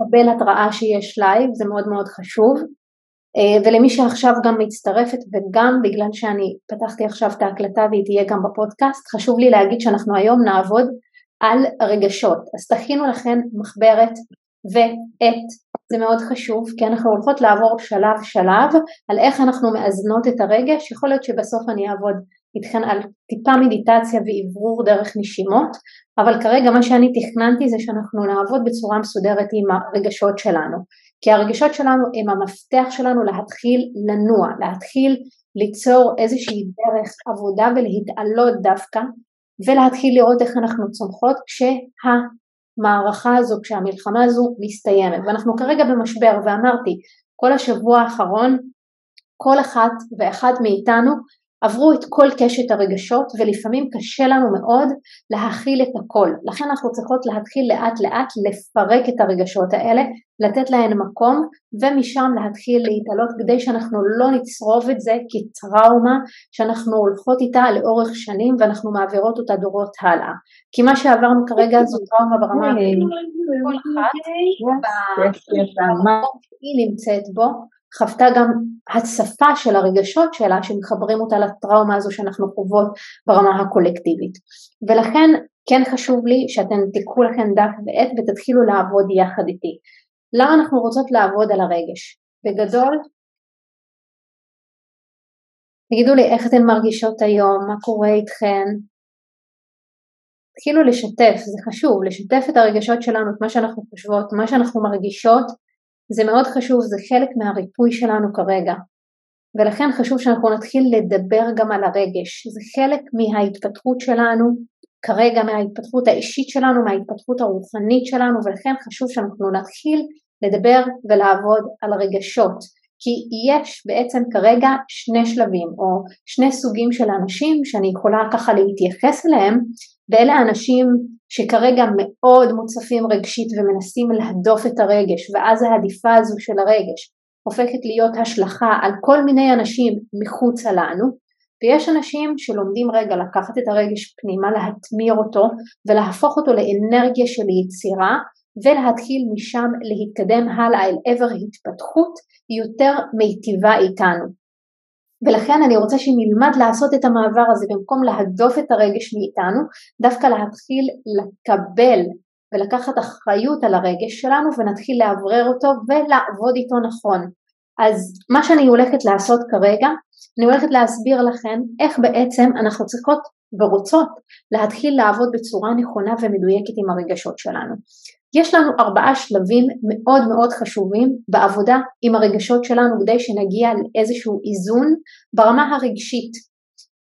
לקבל התראה שיש לייב, זה מאוד מאוד חשוב. אה, ולמי שעכשיו גם מצטרפת וגם בגלל שאני פתחתי עכשיו את ההקלטה והיא תהיה גם בפודקאסט, חשוב לי להגיד שאנחנו היום נעבוד על רגשות. אז תכינו לכן מחברת ועט, זה מאוד חשוב כי אנחנו הולכות לעבור שלב שלב על איך אנחנו מאזנות את הרגש, יכול להיות שבסוף אני אעבוד איתכן על טיפה מדיטציה ואוורור דרך נשימות, אבל כרגע מה שאני תכננתי זה שאנחנו נעבוד בצורה מסודרת עם הרגשות שלנו, כי הרגשות שלנו הם המפתח שלנו להתחיל לנוע, להתחיל ליצור איזושהי דרך עבודה ולהתעלות דווקא ולהתחיל לראות איך אנחנו צומחות כשהמערכה הזו, כשהמלחמה הזו מסתיימת. ואנחנו כרגע במשבר ואמרתי כל השבוע האחרון כל אחת ואחד מאיתנו עברו את כל קשת הרגשות ולפעמים קשה לנו מאוד להכיל את הכל. לכן אנחנו צריכות להתחיל לאט לאט לפרק את הרגשות האלה, לתת להן מקום ומשם להתחיל להתעלות כדי שאנחנו לא נצרוב את זה כטראומה שאנחנו הולכות איתה לאורך שנים ואנחנו מעבירות אותה דורות הלאה. כי מה שעברנו כרגע זו טראומה ברמה כל אחת שהיא נמצאת בו חוותה גם הצפה של הרגשות שלה שמחברים אותה לטראומה הזו שאנחנו חוות ברמה הקולקטיבית ולכן כן חשוב לי שאתם תיקחו לכם דף ועט ותתחילו לעבוד יחד איתי. למה אנחנו רוצות לעבוד על הרגש? בגדול תגידו לי איך אתן מרגישות היום, מה קורה איתכן, תתחילו לשתף, זה חשוב, לשתף את הרגשות שלנו, את מה שאנחנו חושבות, מה שאנחנו מרגישות זה מאוד חשוב, זה חלק מהריפוי שלנו כרגע. ולכן חשוב שאנחנו נתחיל לדבר גם על הרגש, זה חלק מההתפתחות שלנו, כרגע מההתפתחות האישית שלנו, מההתפתחות הרוחנית שלנו, ולכן חשוב שאנחנו נתחיל לדבר ולעבוד על הרגשות. כי יש בעצם כרגע שני שלבים או שני סוגים של אנשים שאני יכולה ככה להתייחס אליהם ואלה האנשים שכרגע מאוד מוצפים רגשית ומנסים להדוף את הרגש ואז ההדיפה הזו של הרגש הופכת להיות השלכה על כל מיני אנשים מחוצה לנו ויש אנשים שלומדים רגע לקחת את הרגש פנימה, להטמיר אותו ולהפוך אותו לאנרגיה של יצירה ולהתחיל משם להתקדם הלאה אל עבר התפתחות יותר מיטיבה איתנו. ולכן אני רוצה שנלמד לעשות את המעבר הזה במקום להדוף את הרגש מאיתנו, דווקא להתחיל לקבל ולקחת אחריות על הרגש שלנו ונתחיל לאוורר אותו ולעבוד איתו נכון. אז מה שאני הולכת לעשות כרגע, אני הולכת להסביר לכם איך בעצם אנחנו צריכות ורוצות להתחיל לעבוד בצורה נכונה ומדויקת עם הרגשות שלנו. יש לנו ארבעה שלבים מאוד מאוד חשובים בעבודה עם הרגשות שלנו כדי שנגיע לאיזשהו איזון ברמה הרגשית.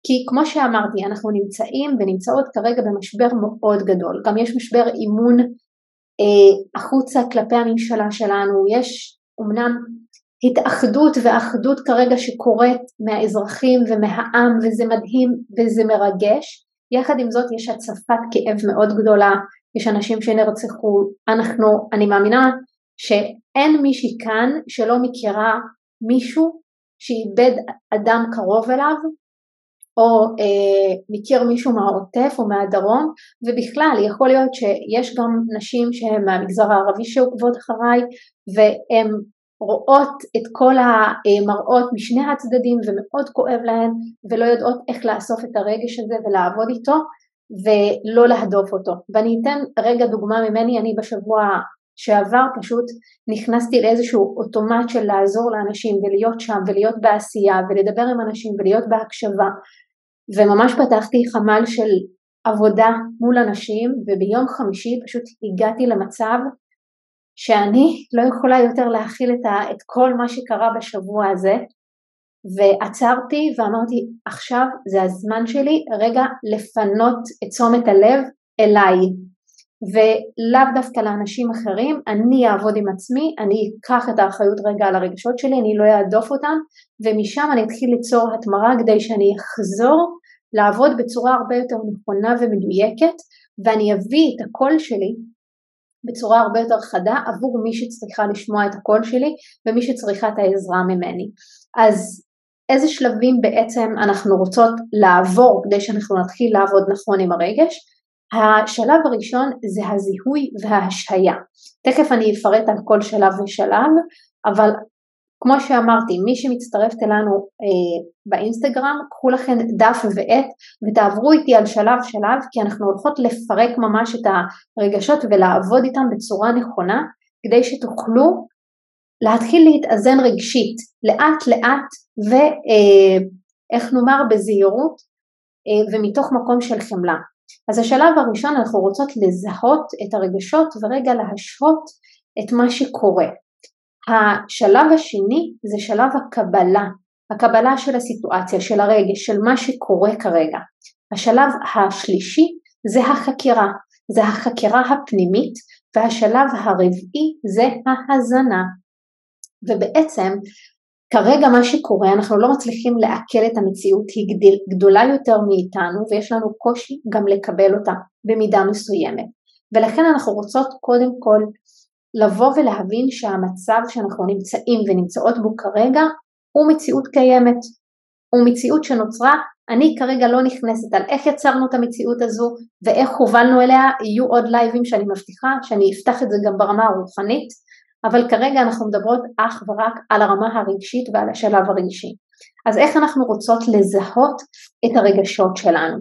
כי כמו שאמרתי, אנחנו נמצאים ונמצאות כרגע במשבר מאוד גדול. גם יש משבר אימון אה, החוצה כלפי הממשלה שלנו, יש אמנם התאחדות ואחדות כרגע שקורית מהאזרחים ומהעם וזה מדהים וזה מרגש, יחד עם זאת יש הצפת כאב מאוד גדולה יש אנשים שנרצחו, אנחנו, אני מאמינה שאין מישהי כאן שלא מכירה מישהו שאיבד אדם קרוב אליו או אה, מכיר מישהו מהעוטף או מהדרום ובכלל יכול להיות שיש גם נשים שהן מהמגזר הערבי שעוקבות אחריי והן רואות את כל המראות משני הצדדים ומאוד כואב להן ולא יודעות איך לאסוף את הרגש הזה ולעבוד איתו ולא להדוף אותו. ואני אתן רגע דוגמה ממני, אני בשבוע שעבר פשוט נכנסתי לאיזשהו אוטומט של לעזור לאנשים ולהיות שם ולהיות בעשייה ולדבר עם אנשים ולהיות בהקשבה וממש פתחתי חמ"ל של עבודה מול אנשים וביום חמישי פשוט הגעתי למצב שאני לא יכולה יותר להכיל את, ה, את כל מה שקרה בשבוע הזה ועצרתי ואמרתי עכשיו זה הזמן שלי רגע לפנות את תשומת הלב אליי ולאו דווקא לאנשים אחרים, אני אעבוד עם עצמי, אני אקח את האחריות רגע על הרגשות שלי, אני לא אעדוף אותם ומשם אני אתחיל ליצור התמרה כדי שאני אחזור לעבוד בצורה הרבה יותר נכונה ומדויקת ואני אביא את הקול שלי בצורה הרבה יותר חדה עבור מי שצריכה לשמוע את הקול שלי ומי שצריכה את העזרה ממני. אז איזה שלבים בעצם אנחנו רוצות לעבור כדי שאנחנו נתחיל לעבוד נכון עם הרגש. השלב הראשון זה הזיהוי וההשהיה. תכף אני אפרט על כל שלב ושלב, אבל כמו שאמרתי, מי שמצטרפת אלינו אה, באינסטגרם, קחו לכם דף ועט ותעברו איתי על שלב שלב, כי אנחנו הולכות לפרק ממש את הרגשות ולעבוד איתם בצורה נכונה, כדי שתוכלו להתחיל להתאזן רגשית, לאט לאט ואיך אה, נאמר בזהירות אה, ומתוך מקום של חמלה. אז השלב הראשון אנחנו רוצות לזהות את הרגשות ורגע להשהות את מה שקורה. השלב השני זה שלב הקבלה, הקבלה של הסיטואציה, של הרגש, של מה שקורה כרגע. השלב השלישי זה החקירה, זה החקירה הפנימית, והשלב הרביעי זה ההזנה. ובעצם כרגע מה שקורה, אנחנו לא מצליחים לעכל את המציאות, היא גדל, גדולה יותר מאיתנו ויש לנו קושי גם לקבל אותה במידה מסוימת. ולכן אנחנו רוצות קודם כל לבוא ולהבין שהמצב שאנחנו נמצאים ונמצאות בו כרגע הוא מציאות קיימת, הוא מציאות שנוצרה, אני כרגע לא נכנסת על איך יצרנו את המציאות הזו ואיך הובלנו אליה, יהיו עוד לייבים שאני מבטיחה, שאני אפתח את זה גם ברמה הרוחנית, אבל כרגע אנחנו מדברות אך ורק על הרמה הרגשית ועל השלב הרגשי. אז איך אנחנו רוצות לזהות את הרגשות שלנו?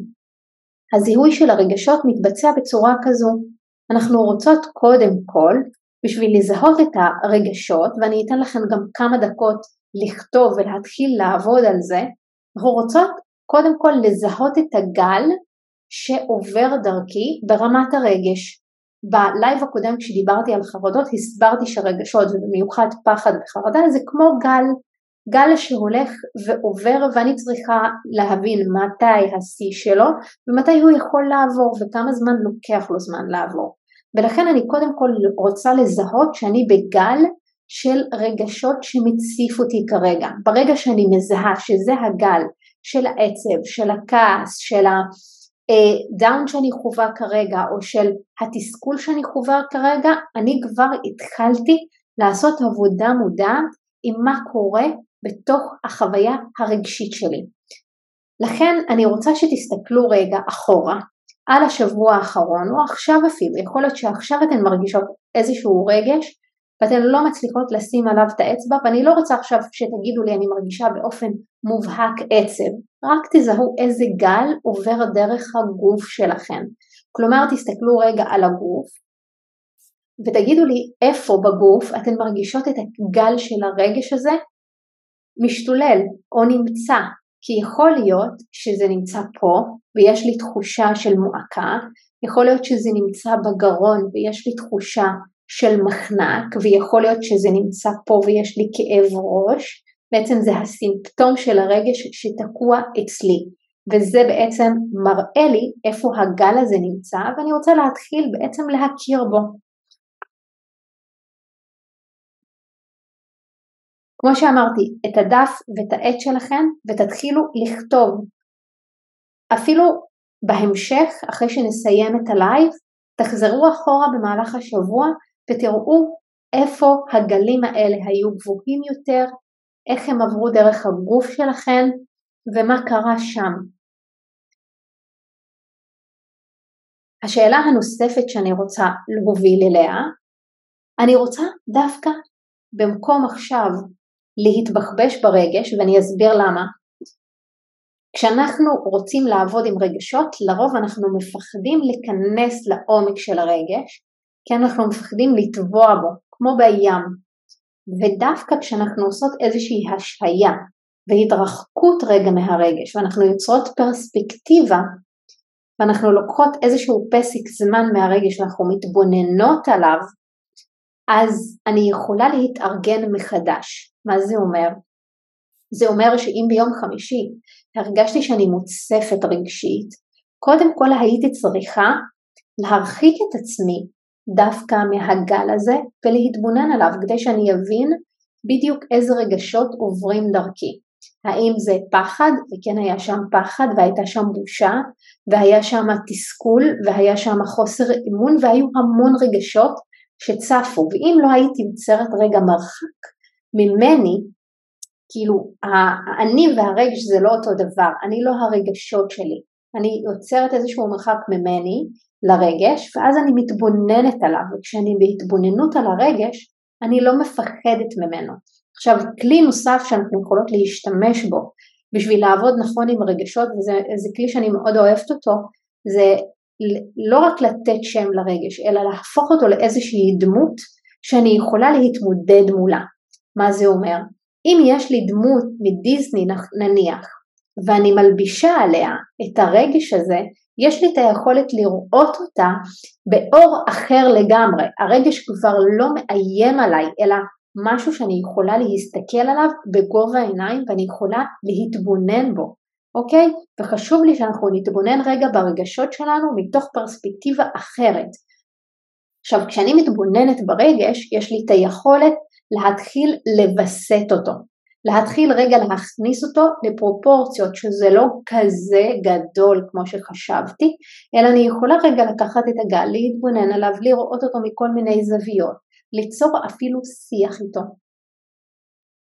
הזיהוי של הרגשות מתבצע בצורה כזו, אנחנו רוצות קודם כל, בשביל לזהות את הרגשות, ואני אתן לכם גם כמה דקות לכתוב ולהתחיל לעבוד על זה, אנחנו רוצות קודם כל לזהות את הגל שעובר דרכי ברמת הרגש. בלייב הקודם כשדיברתי על חרדות הסברתי שרגשות ובמיוחד פחד וחרדה זה כמו גל, גל שהולך ועובר ואני צריכה להבין מתי השיא שלו ומתי הוא יכול לעבור וכמה זמן לוקח לו זמן לעבור. ולכן אני קודם כל רוצה לזהות שאני בגל של רגשות שמציף אותי כרגע. ברגע שאני מזהה שזה הגל של העצב, של הכעס, של ה... דאון אה, שאני חווה כרגע או של התסכול שאני חווה כרגע, אני כבר התחלתי לעשות עבודה מודעת עם מה קורה בתוך החוויה הרגשית שלי. לכן אני רוצה שתסתכלו רגע אחורה על השבוע האחרון או עכשיו אפילו, יכול להיות שעכשיו אתן מרגישות איזשהו רגש ואתן לא מצליחות לשים עליו את האצבע ואני לא רוצה עכשיו שתגידו לי אני מרגישה באופן מובהק עצב, רק תזהו איזה גל עובר דרך הגוף שלכם. כלומר תסתכלו רגע על הגוף ותגידו לי איפה בגוף אתן מרגישות את הגל של הרגש הזה משתולל או נמצא, כי יכול להיות שזה נמצא פה ויש לי תחושה של מועקה, יכול להיות שזה נמצא בגרון ויש לי תחושה של מחנק ויכול להיות שזה נמצא פה ויש לי כאב ראש, בעצם זה הסימפטום של הרגש שתקוע אצלי וזה בעצם מראה לי איפה הגל הזה נמצא ואני רוצה להתחיל בעצם להכיר בו. כמו שאמרתי, את הדף ואת העט שלכם ותתחילו לכתוב. אפילו בהמשך, אחרי שנסיים את הלייב, תחזרו אחורה במהלך השבוע ותראו איפה הגלים האלה היו גבוהים יותר, איך הם עברו דרך הגוף שלכם ומה קרה שם. השאלה הנוספת שאני רוצה להוביל אליה, אני רוצה דווקא במקום עכשיו להתבחבש ברגש ואני אסביר למה. כשאנחנו רוצים לעבוד עם רגשות, לרוב אנחנו מפחדים להיכנס לעומק של הרגש, כי אנחנו מפחדים לטבוע בו, כמו בים. ודווקא כשאנחנו עושות איזושהי השהיה והתרחקות רגע מהרגש ואנחנו יוצרות פרספקטיבה ואנחנו לוקחות איזשהו פסק זמן מהרגש ואנחנו מתבוננות עליו, אז אני יכולה להתארגן מחדש. מה זה אומר? זה אומר שאם ביום חמישי הרגשתי שאני מוצפת רגשית, קודם כל הייתי צריכה להרחיק את עצמי דווקא מהגל הזה ולהתבונן עליו כדי שאני אבין בדיוק איזה רגשות עוברים דרכי. האם זה פחד, וכן היה שם פחד והייתה שם בושה והיה שם תסכול והיה שם חוסר אמון והיו המון רגשות שצפו ואם לא הייתי יוצרת רגע מרחק ממני, כאילו אני והרגש זה לא אותו דבר, אני לא הרגשות שלי, אני יוצרת איזשהו מרחק ממני לרגש ואז אני מתבוננת עליו וכשאני בהתבוננות על הרגש אני לא מפחדת ממנו. עכשיו כלי נוסף שאנחנו יכולות להשתמש בו בשביל לעבוד נכון עם רגשות וזה כלי שאני מאוד אוהבת אותו זה לא רק לתת שם לרגש אלא להפוך אותו לאיזושהי דמות שאני יכולה להתמודד מולה. מה זה אומר? אם יש לי דמות מדיסני נניח ואני מלבישה עליה את הרגש הזה, יש לי את היכולת לראות אותה באור אחר לגמרי. הרגש כבר לא מאיים עליי, אלא משהו שאני יכולה להסתכל עליו בגובה העיניים ואני יכולה להתבונן בו, אוקיי? וחשוב לי שאנחנו נתבונן רגע ברגשות שלנו מתוך פרספקטיבה אחרת. עכשיו, כשאני מתבוננת ברגש, יש לי את היכולת להתחיל לווסת אותו. להתחיל רגע להכניס אותו לפרופורציות שזה לא כזה גדול כמו שחשבתי, אלא אני יכולה רגע לקחת את הגל, להתבונן עליו, לראות אותו מכל מיני זוויות, ליצור אפילו שיח איתו,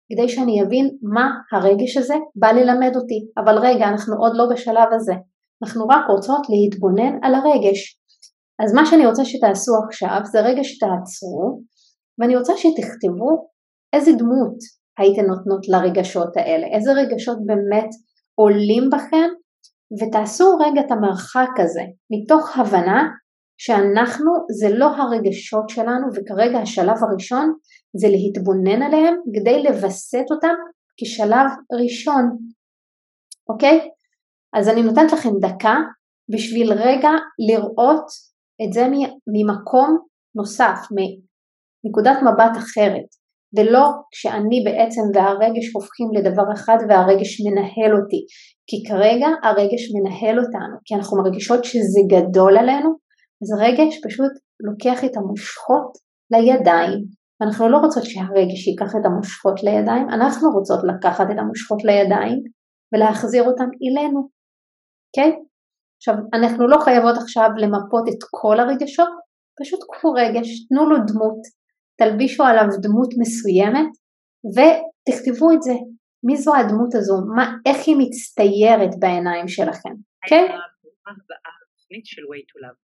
כדי שאני אבין מה הרגש הזה בא ללמד אותי, אבל רגע אנחנו עוד לא בשלב הזה, אנחנו רק רוצות להתבונן על הרגש. אז מה שאני רוצה שתעשו עכשיו זה רגע שתעצרו ואני רוצה שתכתבו איזה דמות הייתן נותנות לרגשות האלה, איזה רגשות באמת עולים בכם ותעשו רגע את המרחק הזה מתוך הבנה שאנחנו זה לא הרגשות שלנו וכרגע השלב הראשון זה להתבונן עליהם כדי לווסת אותם כשלב ראשון, אוקיי? אז אני נותנת לכם דקה בשביל רגע לראות את זה ממקום נוסף, מנקודת מבט אחרת. ולא כשאני בעצם והרגש הופכים לדבר אחד והרגש מנהל אותי, כי כרגע הרגש מנהל אותנו, כי אנחנו מרגישות שזה גדול עלינו, אז הרגש פשוט לוקח את המושכות לידיים, ואנחנו לא רוצות שהרגש ייקח את המושכות לידיים, אנחנו רוצות לקחת את המושכות לידיים ולהחזיר אותם אלינו? Okay? עכשיו, אנחנו לא חייבות עכשיו למפות את כל הרגשות, פשוט קחו רגש, תנו לו דמות, תלבישו עליו דמות מסוימת ותכתבו את זה. מי זו הדמות הזו? מה, איך היא מצטיירת בעיניים שלכם? כן? התוכנית של way to love.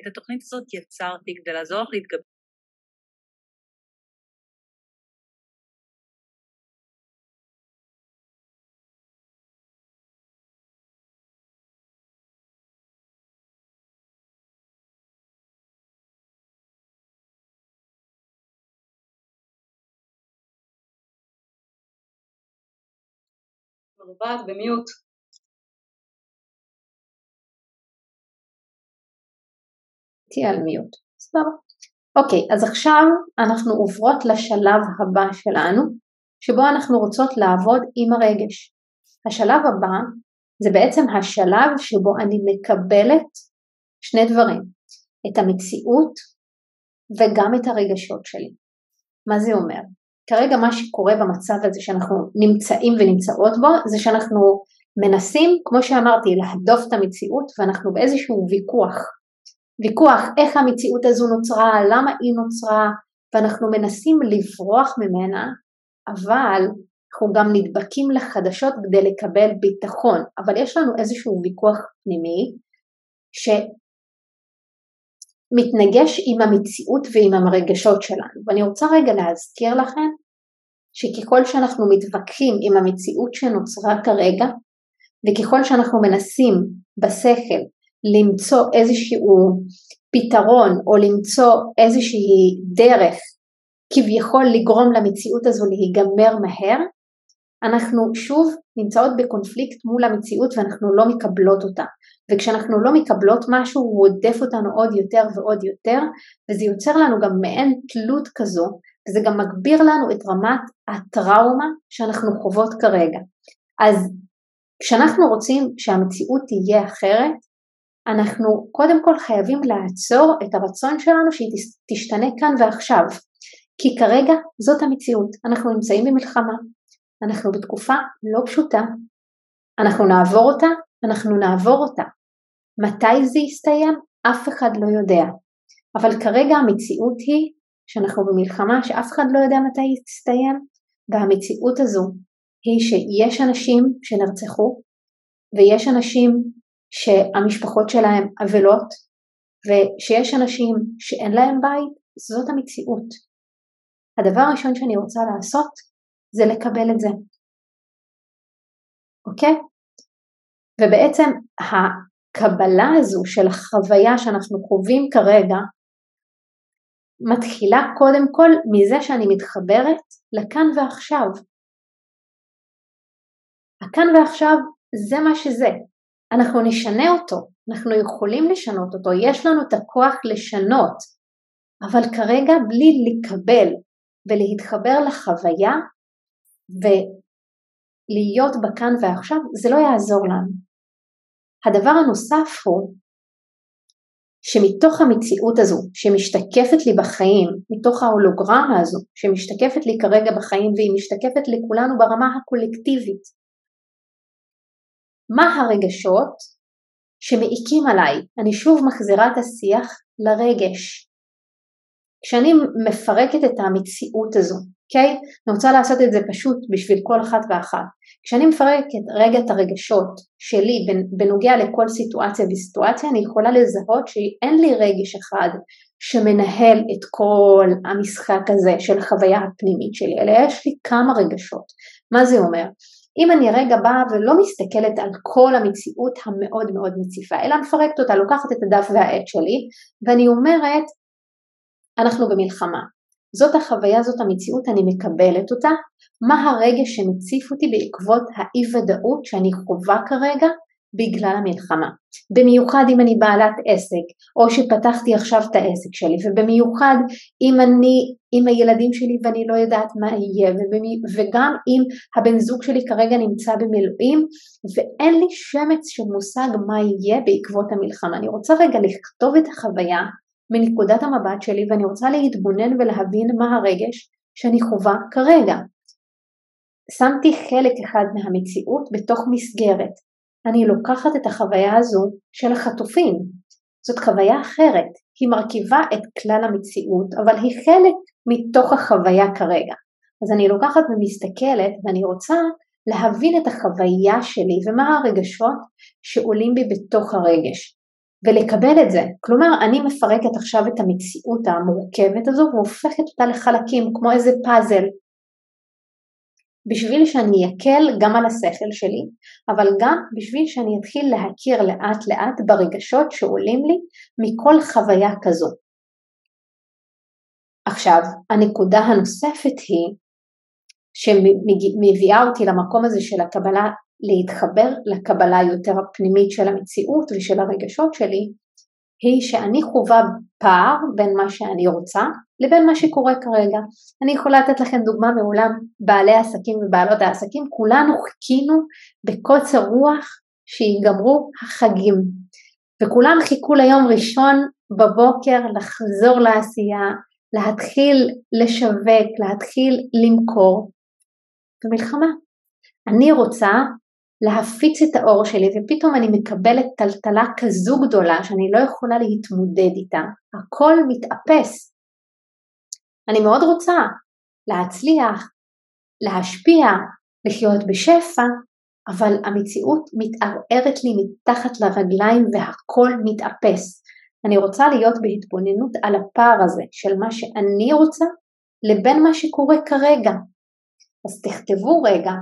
את התוכנית הזאת יצרתי כדי לעזור לך להתגבר מרובעת במיוט. תהיה על מיוט, סבבה. אוקיי, אז עכשיו אנחנו עוברות לשלב הבא שלנו, שבו אנחנו רוצות לעבוד עם הרגש. השלב הבא זה בעצם השלב שבו אני מקבלת שני דברים, את המציאות וגם את הרגשות שלי. מה זה אומר? כרגע מה שקורה במצב הזה שאנחנו נמצאים ונמצאות בו זה שאנחנו מנסים, כמו שאמרתי, להדוף את המציאות ואנחנו באיזשהו ויכוח. ויכוח איך המציאות הזו נוצרה, למה היא נוצרה, ואנחנו מנסים לברוח ממנה, אבל אנחנו גם נדבקים לחדשות כדי לקבל ביטחון, אבל יש לנו איזשהו ויכוח פנימי ש... מתנגש עם המציאות ועם הרגשות שלנו. ואני רוצה רגע להזכיר לכם שככל שאנחנו מתווכחים עם המציאות שנוצרה כרגע, וככל שאנחנו מנסים בשכל למצוא איזשהו פתרון או למצוא איזושהי דרך כביכול לגרום למציאות הזו להיגמר מהר, אנחנו שוב נמצאות בקונפליקט מול המציאות ואנחנו לא מקבלות אותה. וכשאנחנו לא מקבלות משהו הוא עודף אותנו עוד יותר ועוד יותר וזה יוצר לנו גם מעין תלות כזו וזה גם מגביר לנו את רמת הטראומה שאנחנו חוות כרגע. אז כשאנחנו רוצים שהמציאות תהיה אחרת, אנחנו קודם כל חייבים לעצור את הרצון שלנו שהיא תשתנה כאן ועכשיו. כי כרגע זאת המציאות, אנחנו נמצאים במלחמה, אנחנו בתקופה לא פשוטה, אנחנו נעבור אותה, אנחנו נעבור אותה. מתי זה יסתיים? אף אחד לא יודע. אבל כרגע המציאות היא שאנחנו במלחמה שאף אחד לא יודע מתי היא תסתיים, והמציאות הזו היא שיש אנשים שנרצחו, ויש אנשים שהמשפחות שלהם אבלות ושיש אנשים שאין להם בית, זאת המציאות. הדבר הראשון שאני רוצה לעשות זה לקבל את זה. אוקיי? ובעצם הקבלה הזו של החוויה שאנחנו חווים כרגע מתחילה קודם כל מזה שאני מתחברת לכאן ועכשיו. הכאן ועכשיו זה מה שזה, אנחנו נשנה אותו, אנחנו יכולים לשנות אותו, יש לנו את הכוח לשנות, אבל כרגע בלי לקבל ולהתחבר לחוויה ולהיות בכאן ועכשיו, זה לא יעזור לנו. הדבר הנוסף הוא שמתוך המציאות הזו שמשתקפת לי בחיים, מתוך ההולוגרמה הזו שמשתקפת לי כרגע בחיים והיא משתקפת לכולנו ברמה הקולקטיבית, מה הרגשות שמעיקים עליי? אני שוב מחזירה את השיח לרגש. כשאני מפרקת את המציאות הזו, אוקיי? Okay? אני רוצה לעשות את זה פשוט בשביל כל אחת ואחת. כשאני מפרקת רגע את הרגשות שלי בנוגע לכל סיטואציה וסיטואציה, אני יכולה לזהות שאין לי רגש אחד שמנהל את כל המשחק הזה של החוויה הפנימית שלי, אלא יש לי כמה רגשות. מה זה אומר? אם אני רגע באה ולא מסתכלת על כל המציאות המאוד מאוד מציפה, אלא מפרקת אותה, לוקחת את הדף והעט שלי, ואני אומרת, אנחנו במלחמה. זאת החוויה, זאת המציאות, אני מקבלת אותה. מה הרגש שמציף אותי בעקבות האי ודאות שאני חווה כרגע בגלל המלחמה. במיוחד אם אני בעלת עסק, או שפתחתי עכשיו את העסק שלי, ובמיוחד אם אני עם הילדים שלי ואני לא יודעת מה יהיה, ובמי, וגם אם הבן זוג שלי כרגע נמצא במילואים, ואין לי שמץ של מושג מה יהיה בעקבות המלחמה. אני רוצה רגע לכתוב את החוויה מנקודת המבט שלי, ואני רוצה להתבונן ולהבין מה הרגש שאני חווה כרגע. שמתי חלק אחד מהמציאות בתוך מסגרת, אני לוקחת את החוויה הזו של החטופים. זאת חוויה אחרת, היא מרכיבה את כלל המציאות, אבל היא חלק מתוך החוויה כרגע. אז אני לוקחת ומסתכלת ואני רוצה להבין את החוויה שלי ומה הרגשות שעולים בי בתוך הרגש, ולקבל את זה. כלומר, אני מפרקת עכשיו את המציאות המורכבת הזו והופכת אותה לחלקים, כמו איזה פאזל, בשביל שאני אקל גם על השכל שלי, אבל גם בשביל שאני אתחיל להכיר לאט לאט ברגשות שעולים לי מכל חוויה כזו. עכשיו, הנקודה הנוספת היא שמביאה אותי למקום הזה של הקבלה, להתחבר לקבלה יותר הפנימית של המציאות ושל הרגשות שלי, היא שאני חווה פער בין מה שאני רוצה לבין מה שקורה כרגע. אני יכולה לתת לכם דוגמה מעולם בעלי העסקים ובעלות העסקים, כולנו חיכינו בקוצר רוח שיגמרו החגים. וכולם חיכו ליום ראשון בבוקר לחזור לעשייה, להתחיל לשווק, להתחיל למכור. במלחמה. אני רוצה להפיץ את האור שלי ופתאום אני מקבלת טלטלה כזו גדולה שאני לא יכולה להתמודד איתה, הכל מתאפס. אני מאוד רוצה להצליח, להשפיע, לחיות בשפע, אבל המציאות מתערערת לי מתחת לרגליים והכל מתאפס. אני רוצה להיות בהתבוננות על הפער הזה של מה שאני רוצה לבין מה שקורה כרגע. אז תכתבו רגע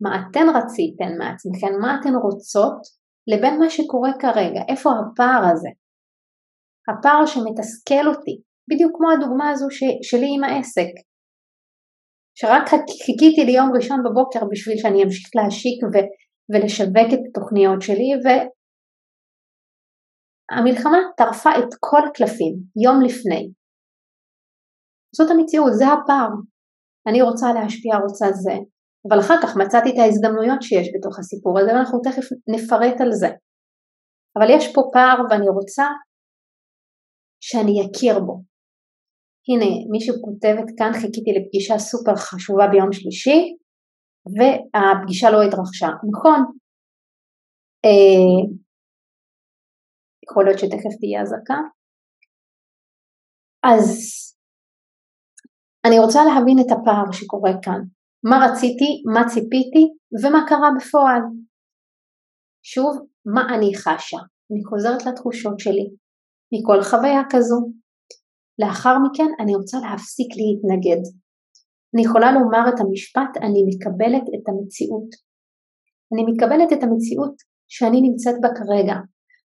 מה אתן רציתן מעצמכן, מה אתן רוצות, לבין מה שקורה כרגע, איפה הפער הזה? הפער שמתסכל אותי, בדיוק כמו הדוגמה הזו ש, שלי עם העסק, שרק חיכיתי ליום ראשון בבוקר בשביל שאני אמשיך להשיק ו, ולשווק את התוכניות שלי, והמלחמה טרפה את כל הקלפים יום לפני. זאת המציאות, זה הפער. אני רוצה להשפיע, רוצה זה, אבל אחר כך מצאתי את ההזדמנויות שיש בתוך הסיפור הזה ואנחנו תכף נפרט על זה. אבל יש פה פער ואני רוצה שאני אכיר בו. הנה מישהו כותבת כאן חיכיתי לפגישה סופר חשובה ביום שלישי והפגישה לא התרחשה. נכון, אה, יכול להיות שתכף תהיה אזעקה. אז אני רוצה להבין את הפער שקורה כאן. מה רציתי, מה ציפיתי ומה קרה בפועל. שוב, מה אני חשה, אני חוזרת לתחושות שלי, מכל חוויה כזו. לאחר מכן אני רוצה להפסיק להתנגד. אני יכולה לומר את המשפט אני מקבלת את המציאות. אני מקבלת את המציאות שאני נמצאת בה כרגע,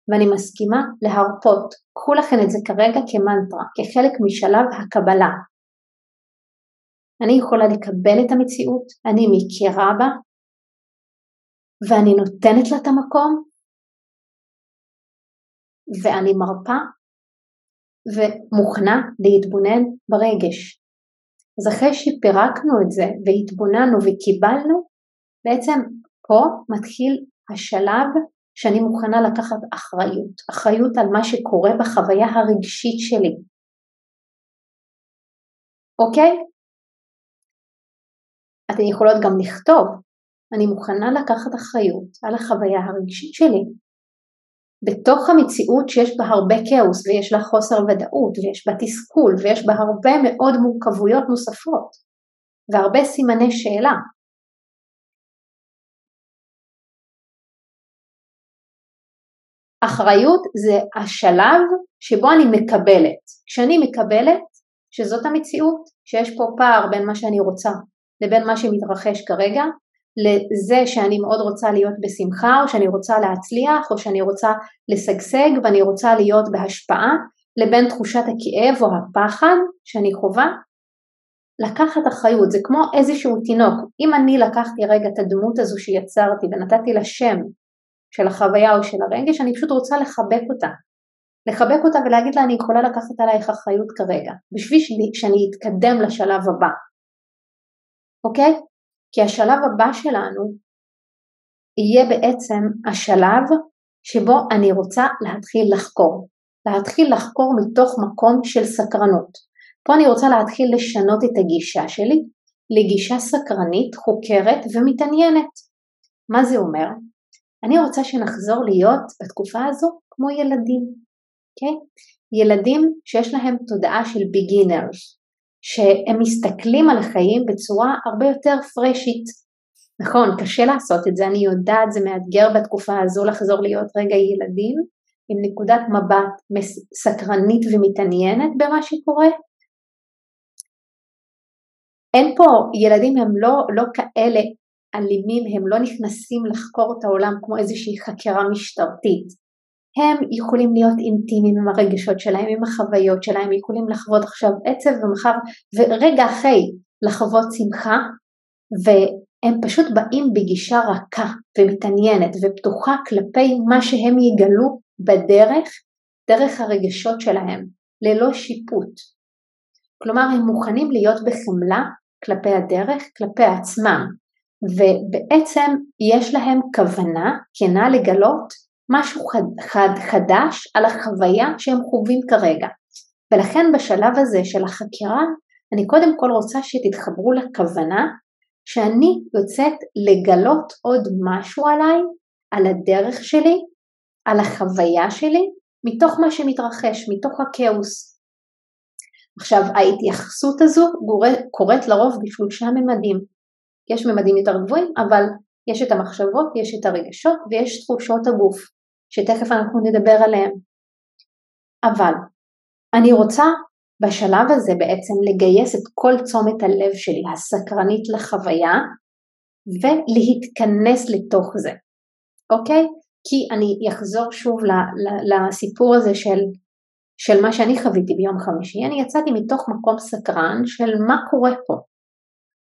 ואני מסכימה להרפות. קחו לכם את זה כרגע כמנטרה, כחלק משלב הקבלה. אני יכולה לקבל את המציאות, אני מכירה בה, ואני נותנת לה את המקום, ואני מרפה ומוכנה להתבונן ברגש. אז אחרי שפירקנו את זה והתבוננו וקיבלנו, בעצם פה מתחיל השלב שאני מוכנה לקחת אחריות, אחריות על מה שקורה בחוויה הרגשית שלי. אוקיי? אתן יכולות גם לכתוב, אני מוכנה לקחת אחריות על החוויה הרגשית שלי. בתוך המציאות שיש בה הרבה כאוס ויש לה חוסר ודאות ויש בה תסכול ויש בה הרבה מאוד מורכבויות נוספות והרבה סימני שאלה. אחריות זה השלב שבו אני מקבלת. כשאני מקבלת שזאת המציאות, שיש פה פער בין מה שאני רוצה לבין מה שמתרחש כרגע, לזה שאני מאוד רוצה להיות בשמחה, או שאני רוצה להצליח, או שאני רוצה לשגשג ואני רוצה להיות בהשפעה, לבין תחושת הכאב או הפחד שאני חווה, לקחת אחריות, זה כמו איזשהו תינוק. אם אני לקחתי רגע את הדמות הזו שיצרתי ונתתי לה שם של החוויה או של הרגש, אני פשוט רוצה לחבק אותה. לחבק אותה ולהגיד לה אני יכולה לקחת עלייך אחריות כרגע, בשביל שאני אתקדם לשלב הבא. אוקיי? כי השלב הבא שלנו יהיה בעצם השלב שבו אני רוצה להתחיל לחקור. להתחיל לחקור מתוך מקום של סקרנות. פה אני רוצה להתחיל לשנות את הגישה שלי לגישה סקרנית, חוקרת ומתעניינת. מה זה אומר? אני רוצה שנחזור להיות בתקופה הזו כמו ילדים, אוקיי? Okay? ילדים שיש להם תודעה של beginners, שהם מסתכלים על החיים בצורה הרבה יותר פרשית. נכון, קשה לעשות את זה, אני יודעת, זה מאתגר בתקופה הזו לחזור להיות רגע ילדים עם נקודת מבט סקרנית ומתעניינת במה שקורה. אין פה, ילדים הם לא, לא כאלה אלימים, הם לא נכנסים לחקור את העולם כמו איזושהי חקירה משטרתית. הם יכולים להיות אינטימיים עם הרגשות שלהם, עם החוויות שלהם, יכולים לחוות עכשיו עצב ומחר ורגע אחרי לחוות שמחה והם פשוט באים בגישה רכה ומתעניינת ופתוחה כלפי מה שהם יגלו בדרך, דרך הרגשות שלהם, ללא שיפוט. כלומר הם מוכנים להיות בחמלה כלפי הדרך, כלפי עצמם, ובעצם יש להם כוונה כנה לגלות משהו חד, חד, חדש על החוויה שהם חווים כרגע. ולכן בשלב הזה של החקירה, אני קודם כל רוצה שתתחברו לכוונה שאני יוצאת לגלות עוד משהו עליי, על הדרך שלי, על החוויה שלי, מתוך מה שמתרחש, מתוך הכאוס. עכשיו ההתייחסות הזו קורית לרוב בשלושה ממדים. יש ממדים יותר גבוהים, אבל יש את המחשבות, יש את הרגשות ויש תחושות הגוף. שתכף אנחנו נדבר עליהם. אבל אני רוצה בשלב הזה בעצם לגייס את כל תשומת הלב שלי, הסקרנית לחוויה, ולהתכנס לתוך זה, אוקיי? כי אני אחזור שוב לסיפור הזה של, של מה שאני חוויתי ביום חמישי, אני יצאתי מתוך מקום סקרן של מה קורה פה,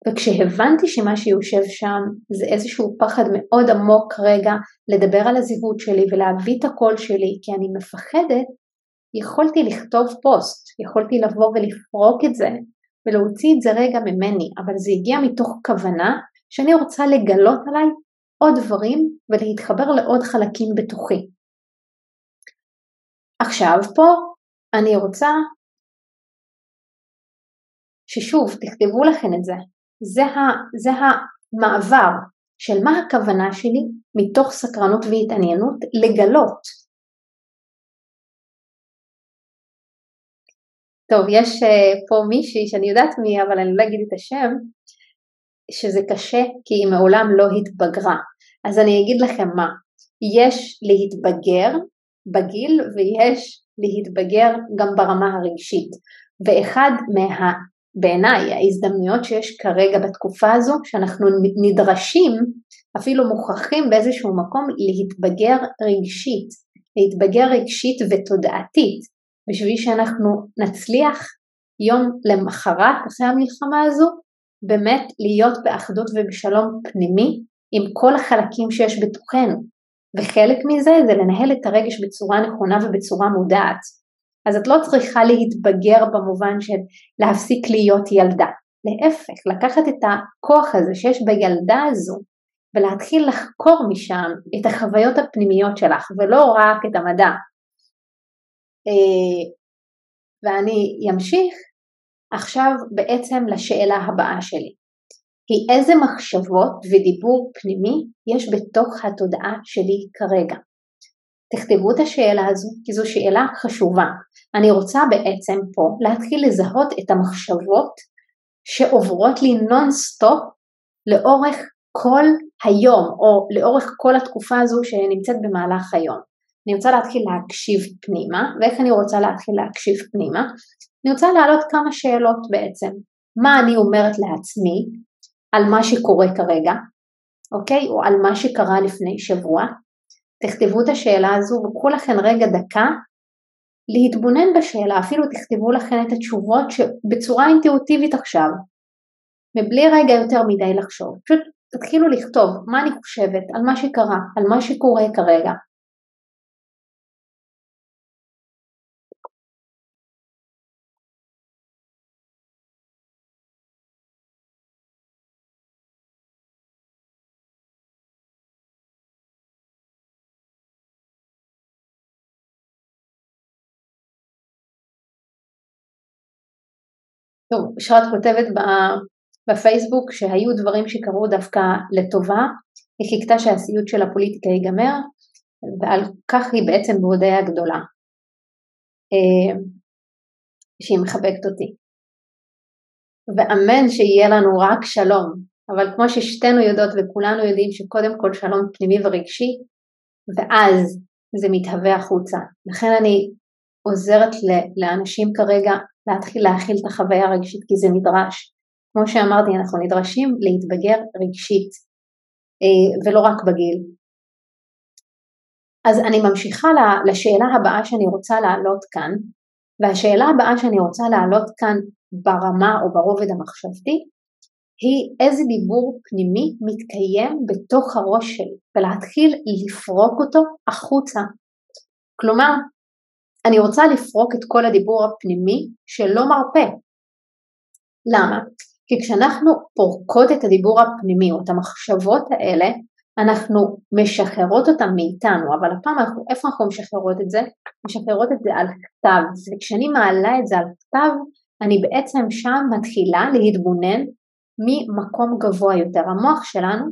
וכשהבנתי שמה שיושב שם זה איזשהו פחד מאוד עמוק רגע לדבר על הזהות שלי ולהביא את הקול שלי כי אני מפחדת, יכולתי לכתוב פוסט, יכולתי לבוא ולפרוק את זה ולהוציא את זה רגע ממני, אבל זה הגיע מתוך כוונה שאני רוצה לגלות עליי עוד דברים ולהתחבר לעוד חלקים בתוכי. עכשיו פה אני רוצה ששוב תכתבו לכם את זה, זה, ה, זה המעבר של מה הכוונה שלי מתוך סקרנות והתעניינות לגלות. טוב, יש uh, פה מישהי שאני יודעת מי, אבל אני לא אגיד את השם, שזה קשה כי היא מעולם לא התבגרה. אז אני אגיד לכם מה, יש להתבגר בגיל ויש להתבגר גם ברמה הרגשית. ואחד מה... בעיניי ההזדמנויות שיש כרגע בתקופה הזו, שאנחנו נדרשים, אפילו מוכרחים באיזשהו מקום להתבגר רגשית, להתבגר רגשית ותודעתית, בשביל שאנחנו נצליח יום למחרת, אחרי המלחמה הזו, באמת להיות באחדות ובשלום פנימי עם כל החלקים שיש בתוכנו. וחלק מזה זה לנהל את הרגש בצורה נכונה ובצורה מודעת. אז את לא צריכה להתבגר במובן של להפסיק להיות ילדה. להפך, לקחת את הכוח הזה שיש בילדה הזו ולהתחיל לחקור משם את החוויות הפנימיות שלך ולא רק את המדע. אה, ואני אמשיך עכשיו בעצם לשאלה הבאה שלי. היא איזה מחשבות ודיבור פנימי יש בתוך התודעה שלי כרגע. תכתבו את השאלה הזו כי זו שאלה חשובה. אני רוצה בעצם פה להתחיל לזהות את המחשבות שעוברות לי נונסטופ לאורך כל היום או לאורך כל התקופה הזו שנמצאת במהלך היום. אני רוצה להתחיל להקשיב פנימה, ואיך אני רוצה להתחיל להקשיב פנימה? אני רוצה להעלות כמה שאלות בעצם. מה אני אומרת לעצמי על מה שקורה כרגע, אוקיי? או על מה שקרה לפני שבוע. תכתבו את השאלה הזו וקחו לכם רגע דקה להתבונן בשאלה, אפילו תכתבו לכם את התשובות בצורה אינטואיטיבית עכשיו, מבלי רגע יותר מדי לחשוב. פשוט תתחילו לכתוב מה אני חושבת על מה שקרה, על מה שקורה כרגע. טוב, אשרת כותבת בפייסבוק שהיו דברים שקרו דווקא לטובה, היא חיכתה שהסיוט של הפוליטיקה ייגמר, ועל כך היא בעצם בהודיה גדולה, אה, שהיא מחבקת אותי. ואמן שיהיה לנו רק שלום, אבל כמו ששתינו יודעות וכולנו יודעים שקודם כל שלום פנימי ורגשי, ואז זה מתהווה החוצה. לכן אני עוזרת לאנשים כרגע להתחיל להכיל את החוויה הרגשית כי זה נדרש. כמו שאמרתי, אנחנו נדרשים להתבגר רגשית, אה, ולא רק בגיל. אז אני ממשיכה לשאלה הבאה שאני רוצה להעלות כאן, והשאלה הבאה שאני רוצה להעלות כאן ברמה או ברובד המחשבתי, היא איזה דיבור פנימי מתקיים בתוך הראש שלי, ולהתחיל לפרוק אותו החוצה. כלומר, אני רוצה לפרוק את כל הדיבור הפנימי שלא מרפה. למה? כי כשאנחנו פורקות את הדיבור הפנימי או את המחשבות האלה, אנחנו משחררות אותם מאיתנו, אבל הפעם אנחנו, איפה אנחנו משחררות את זה? משחררות את זה על כתב, וכשאני מעלה את זה על כתב, אני בעצם שם מתחילה להתבונן ממקום גבוה יותר. המוח שלנו,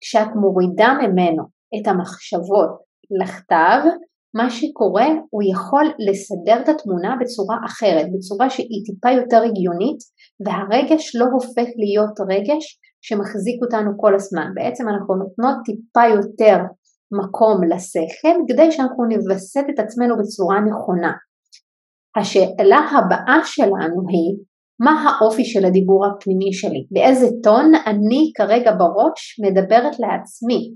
כשאת מורידה ממנו את המחשבות לכתב, מה שקורה הוא יכול לסדר את התמונה בצורה אחרת, בצורה שהיא טיפה יותר הגיונית והרגש לא הופך להיות רגש שמחזיק אותנו כל הזמן. בעצם אנחנו נותנות טיפה יותר מקום לשכל כדי שאנחנו נווסת את עצמנו בצורה נכונה. השאלה הבאה שלנו היא מה האופי של הדיבור הפנימי שלי? באיזה טון אני כרגע בראש מדברת לעצמי?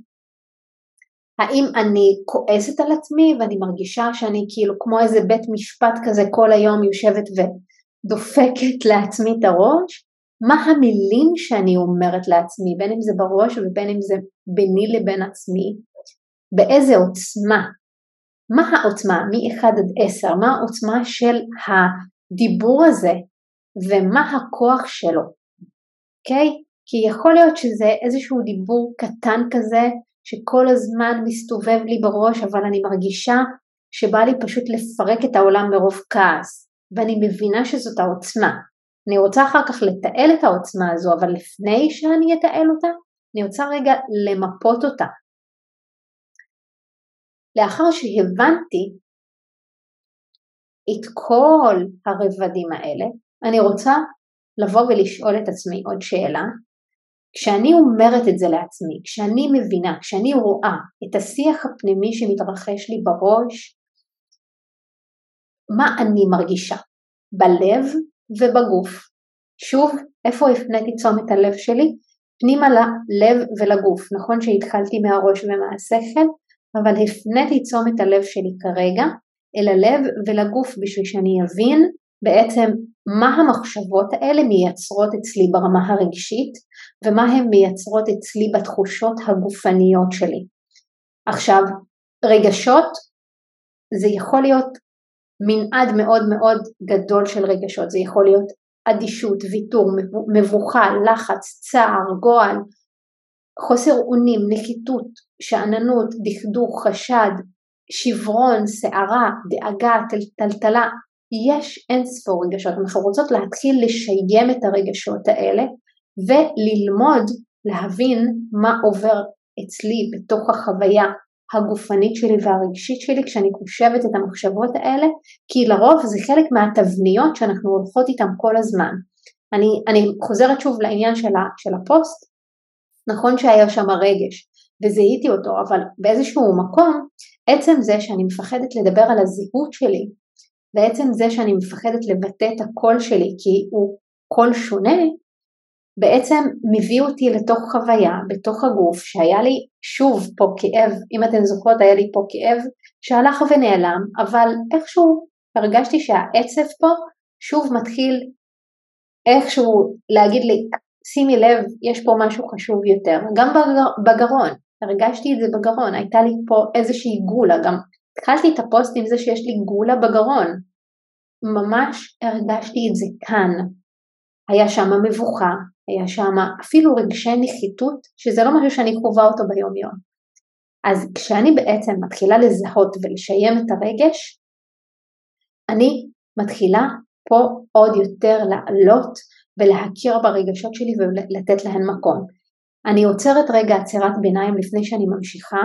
האם אני כועסת על עצמי ואני מרגישה שאני כאילו כמו איזה בית משפט כזה כל היום יושבת ודופקת לעצמי את הראש? מה המילים שאני אומרת לעצמי, בין אם זה בראש ובין אם זה ביני לבין עצמי? באיזה עוצמה? מה העוצמה מ-1 עד 10? מה העוצמה של הדיבור הזה ומה הכוח שלו? אוקיי? Okay? כי יכול להיות שזה איזשהו דיבור קטן כזה שכל הזמן מסתובב לי בראש, אבל אני מרגישה שבא לי פשוט לפרק את העולם מרוב כעס, ואני מבינה שזאת העוצמה. אני רוצה אחר כך לתעל את העוצמה הזו, אבל לפני שאני אתעל אותה, אני רוצה רגע למפות אותה. לאחר שהבנתי את כל הרבדים האלה, אני רוצה לבוא ולשאול את עצמי עוד שאלה, כשאני אומרת את זה לעצמי, כשאני מבינה, כשאני רואה את השיח הפנימי שמתרחש לי בראש, מה אני מרגישה בלב ובגוף. שוב, איפה הפניתי תשומת הלב שלי? פנימה ללב ולגוף. נכון שהתחלתי מהראש ומהשכל, אבל הפניתי תשומת הלב שלי כרגע אל הלב ולגוף בשביל שאני אבין בעצם מה המחשבות האלה מייצרות אצלי ברמה הרגשית ומה הן מייצרות אצלי בתחושות הגופניות שלי. עכשיו, רגשות זה יכול להיות מנעד מאוד מאוד גדול של רגשות, זה יכול להיות אדישות, ויתור, מבוכה, לחץ, צער, גועל, חוסר אונים, נחיתות, שאננות, דכדוך, חשד, שברון, שערה, דאגה, טלטלה, יש אין ספור רגשות, אנחנו רוצות להתחיל לשיים את הרגשות האלה וללמוד להבין מה עובר אצלי בתוך החוויה הגופנית שלי והרגשית שלי כשאני חושבת את המחשבות האלה, כי לרוב זה חלק מהתבניות שאנחנו הולכות איתן כל הזמן. אני, אני חוזרת שוב לעניין של, ה, של הפוסט, נכון שהיה שם רגש וזיהיתי אותו, אבל באיזשהו מקום, עצם זה שאני מפחדת לדבר על הזהות שלי, בעצם זה שאני מפחדת לבטא את הקול שלי כי הוא קול שונה, בעצם מביא אותי לתוך חוויה בתוך הגוף שהיה לי שוב פה כאב, אם אתן זוכרות היה לי פה כאב שהלך ונעלם, אבל איכשהו הרגשתי שהעצב פה שוב מתחיל איכשהו להגיד לי שימי לב יש פה משהו חשוב יותר, גם בגרון, הרגשתי את זה בגרון, הייתה לי פה איזושהי גולה, גם התחלתי את הפוסט עם זה שיש לי גולה בגרון, ממש הרגשתי את זה כאן, היה שם מבוכה, היה שם אפילו רגשי נחיתות, שזה לא משהו שאני חווה אותו ביום יום. אז כשאני בעצם מתחילה לזהות ולשיים את הרגש, אני מתחילה פה עוד יותר לעלות ולהכיר ברגשות שלי ולתת להן מקום. אני עוצרת רגע עצירת ביניים לפני שאני ממשיכה,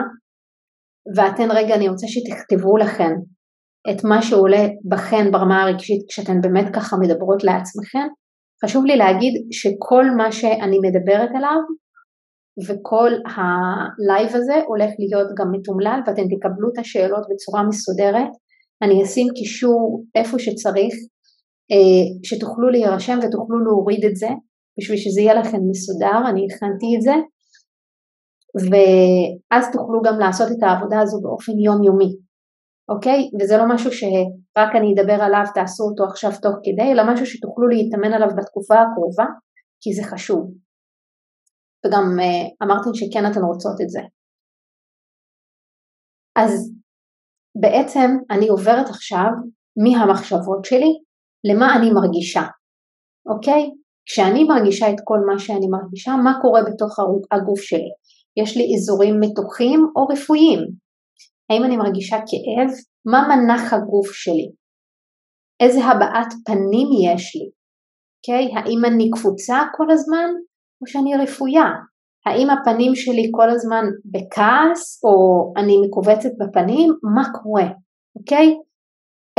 ואתן רגע, אני רוצה שתכתבו לכן את מה שעולה בכן ברמה הרגשית כשאתן באמת ככה מדברות לעצמכן, חשוב לי להגיד שכל מה שאני מדברת עליו וכל הלייב הזה הולך להיות גם מתומלל ואתם תקבלו את השאלות בצורה מסודרת. אני אשים קישור איפה שצריך, אה, שתוכלו להירשם ותוכלו להוריד את זה בשביל שזה יהיה לכם מסודר, אני הכנתי את זה, ואז תוכלו גם לעשות את העבודה הזו באופן יומיומי. אוקיי? וזה לא משהו שרק אני אדבר עליו, תעשו אותו עכשיו תוך כדי, אלא משהו שתוכלו להתאמן עליו בתקופה הקרובה, כי זה חשוב. וגם אה, אמרתם שכן אתן רוצות את זה. אז בעצם אני עוברת עכשיו מהמחשבות שלי למה אני מרגישה, אוקיי? כשאני מרגישה את כל מה שאני מרגישה, מה קורה בתוך הגוף שלי? יש לי אזורים מתוחים או רפואיים, האם אני מרגישה כאב? מה מנח הגוף שלי? איזה הבעת פנים יש לי? Okay? אוקיי? האם אני קפוצה כל הזמן או שאני רפויה? האם הפנים שלי כל הזמן בכעס או אני מכווצת בפנים? מה קורה? אוקיי? Okay?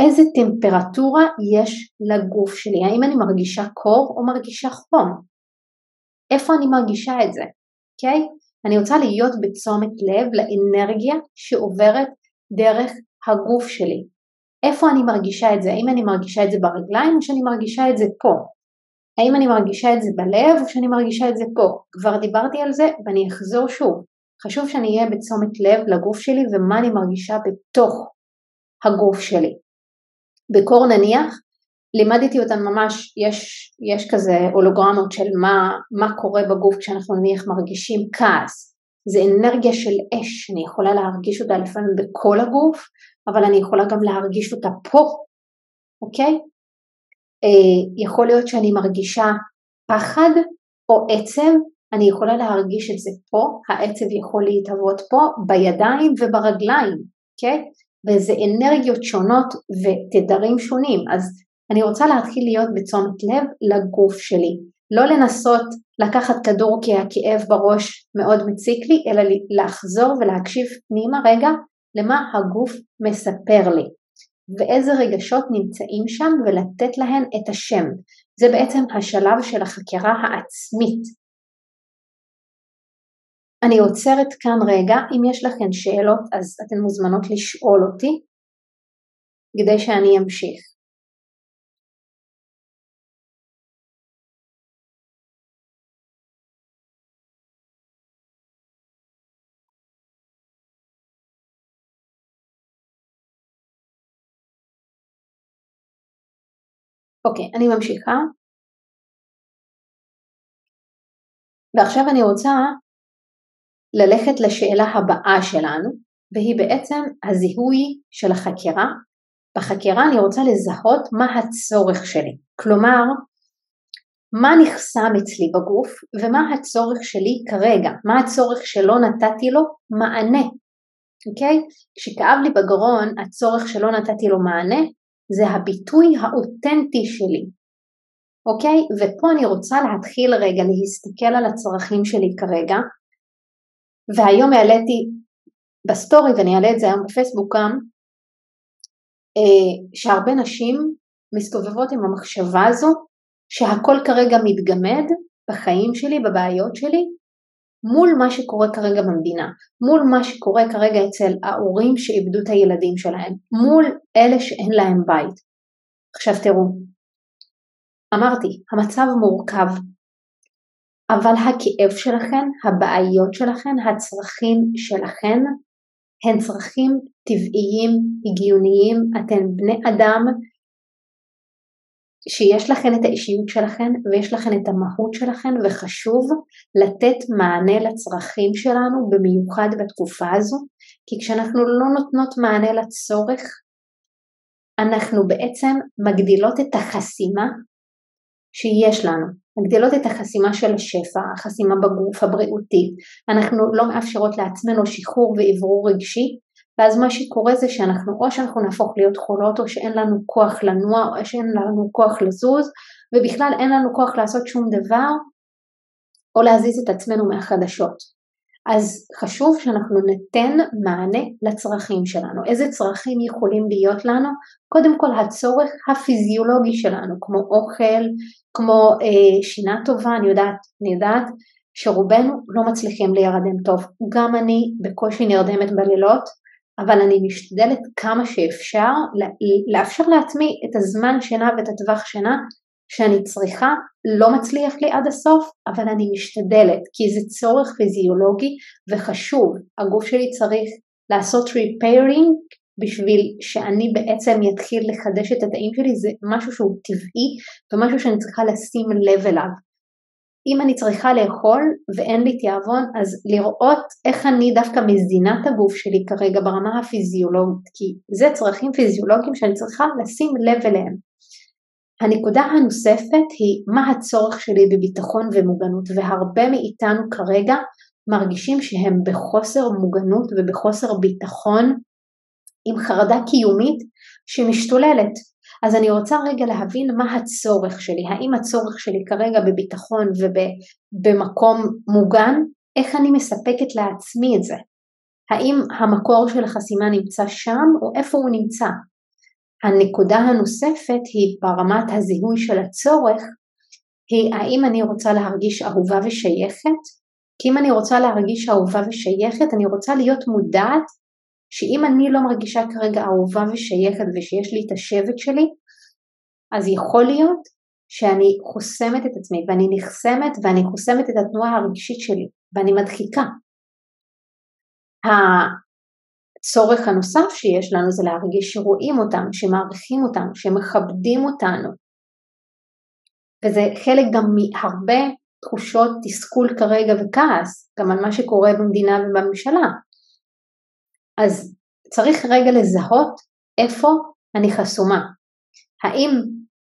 איזה טמפרטורה יש לגוף שלי? האם אני מרגישה קור או מרגישה חום? איפה אני מרגישה את זה? אוקיי? Okay? אני רוצה להיות בתשומת לב לאנרגיה שעוברת דרך הגוף שלי. איפה אני מרגישה את זה? האם אני מרגישה את זה ברגליים או שאני מרגישה את זה פה? האם אני מרגישה את זה בלב או שאני מרגישה את זה פה? כבר דיברתי על זה ואני אחזור שוב. חשוב שאני אהיה בתשומת לב לגוף שלי ומה אני מרגישה בתוך הגוף שלי. בקור נניח, לימדתי אותן ממש, יש, יש כזה הולוגרמות של מה, מה קורה בגוף כשאנחנו נניח מרגישים כעס. זה אנרגיה של אש, אני יכולה להרגיש אותה לפעמים בכל הגוף, אבל אני יכולה גם להרגיש אותה פה, אוקיי? אה, יכול להיות שאני מרגישה פחד או עצב, אני יכולה להרגיש את זה פה, העצב יכול להתהוות פה, בידיים וברגליים, אוקיי? וזה אנרגיות שונות ותדרים שונים, אז אני רוצה להתחיל להיות בתשומת לב לגוף שלי, לא לנסות לקחת כדור כי הכאב בראש מאוד מציק לי, אלא לחזור ולהקשיב פנימה רגע למה הגוף מספר לי ואיזה רגשות נמצאים שם ולתת להן את השם. זה בעצם השלב של החקירה העצמית. אני עוצרת כאן רגע, אם יש לכם שאלות אז אתן מוזמנות לשאול אותי כדי שאני אמשיך. אוקיי, אני ממשיכה. ועכשיו אני רוצה ללכת לשאלה הבאה שלנו, והיא בעצם הזיהוי של החקירה. בחקירה אני רוצה לזהות מה הצורך שלי, כלומר, מה נחסם אצלי בגוף ומה הצורך שלי כרגע, מה הצורך שלא נתתי לו מענה, אוקיי? כשכאב לי בגרון, הצורך שלא נתתי לו מענה זה הביטוי האותנטי שלי, אוקיי? ופה אני רוצה להתחיל רגע להסתכל על הצרכים שלי כרגע, והיום העליתי בסטורי ואני אעלה את זה היום בפייסבוק גם, אה, שהרבה נשים מסתובבות עם המחשבה הזו שהכל כרגע מתגמד בחיים שלי, בבעיות שלי, מול מה שקורה כרגע במדינה, מול מה שקורה כרגע אצל ההורים שאיבדו את הילדים שלהם, מול אלה שאין להם בית. עכשיו תראו, אמרתי, המצב מורכב, אבל הכאב שלכן, הבעיות שלכן, הצרכים שלכן, הם צרכים טבעיים, הגיוניים, אתן בני אדם שיש לכן את האישיות שלכן ויש לכן את המהות שלכן וחשוב לתת מענה לצרכים שלנו במיוחד בתקופה הזו כי כשאנחנו לא נותנות מענה לצורך אנחנו בעצם מגדילות את החסימה שיש לנו, מגדילות את החסימה של השפע, החסימה בגוף הבריאותית, אנחנו לא מאפשרות לעצמנו שחרור ואוורור רגשי ואז מה שקורה זה שאנחנו או שאנחנו נהפוך להיות חולות או שאין לנו כוח לנוע או שאין לנו כוח לזוז ובכלל אין לנו כוח לעשות שום דבר או להזיז את עצמנו מהחדשות. אז חשוב שאנחנו ניתן מענה לצרכים שלנו. איזה צרכים יכולים להיות לנו? קודם כל הצורך הפיזיולוגי שלנו, כמו אוכל, כמו אה, שינה טובה, אני יודעת, אני יודעת שרובנו לא מצליחים להירדם טוב. גם אני בקושי נרדמת בלילות, אבל אני משתדלת כמה שאפשר לאפשר לעצמי את הזמן שינה ואת הטווח שינה שאני צריכה, לא מצליח לי עד הסוף, אבל אני משתדלת, כי זה צורך פיזיולוגי וחשוב, הגוף שלי צריך לעשות repairing בשביל שאני בעצם אתחיל לחדש את התאים שלי, זה משהו שהוא טבעי ומשהו שאני צריכה לשים לב אליו. אם אני צריכה לאכול ואין לי תיאבון, אז לראות איך אני דווקא מזינה את הגוף שלי כרגע ברמה הפיזיולוגית, כי זה צרכים פיזיולוגיים שאני צריכה לשים לב אליהם. הנקודה הנוספת היא מה הצורך שלי בביטחון ומוגנות, והרבה מאיתנו כרגע מרגישים שהם בחוסר מוגנות ובחוסר ביטחון עם חרדה קיומית שמשתוללת. אז אני רוצה רגע להבין מה הצורך שלי, האם הצורך שלי כרגע בביטחון ובמקום מוגן, איך אני מספקת לעצמי את זה? האם המקור של החסימה נמצא שם או איפה הוא נמצא? הנקודה הנוספת היא ברמת הזיהוי של הצורך, היא האם אני רוצה להרגיש אהובה ושייכת? כי אם אני רוצה להרגיש אהובה ושייכת, אני רוצה להיות מודעת שאם אני לא מרגישה כרגע אהובה ושייכת ושיש לי את השבט שלי, אז יכול להיות שאני חוסמת את עצמי ואני נחסמת ואני חוסמת את התנועה הרגשית שלי ואני מדחיקה. הצורך הנוסף שיש לנו זה להרגיש שרואים אותנו, שמעריכים אותנו, שמכבדים אותנו. וזה חלק גם מהרבה תחושות תסכול כרגע וכעס, גם על מה שקורה במדינה ובממשלה. אז צריך רגע לזהות איפה אני חסומה. האם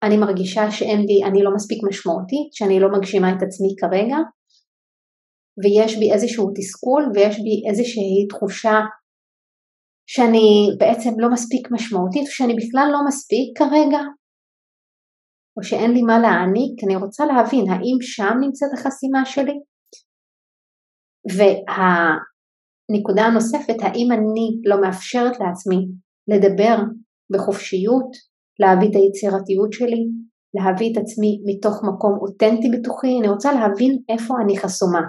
אני מרגישה שאין לי, אני לא מספיק משמעותית, שאני לא מגשימה את עצמי כרגע, ויש בי איזשהו תסכול ויש בי איזושהי תחושה שאני בעצם לא מספיק משמעותית, שאני בכלל לא מספיק כרגע, או שאין לי מה להעניק, אני רוצה להבין האם שם נמצאת החסימה שלי? והנקודה הנוספת, האם אני לא מאפשרת לעצמי לדבר בחופשיות, להביא את היצירתיות שלי, להביא את עצמי מתוך מקום אותנטי בתוכי, אני רוצה להבין איפה אני חסומה.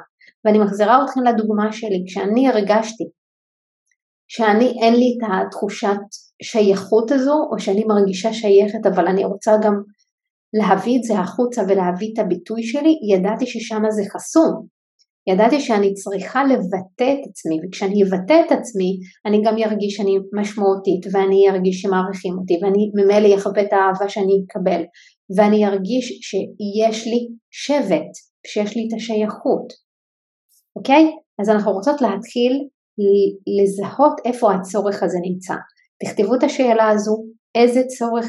ואני מחזירה אתכם לדוגמה שלי, כשאני הרגשתי שאני אין לי את התחושת שייכות הזו, או שאני מרגישה שייכת אבל אני רוצה גם להביא את זה החוצה ולהביא את הביטוי שלי, ידעתי ששם זה חסום. ידעתי שאני צריכה לבטא את עצמי, וכשאני אבטא את עצמי, אני גם ארגיש שאני משמעותית, ואני ארגיש שמעריכים אותי, ואני ממילא אחווה את האהבה שאני אקבל, ואני ארגיש שיש לי שבט, שיש לי את השייכות, אוקיי? אז אנחנו רוצות להתחיל לזהות איפה הצורך הזה נמצא. תכתבו את השאלה הזו, איזה צורך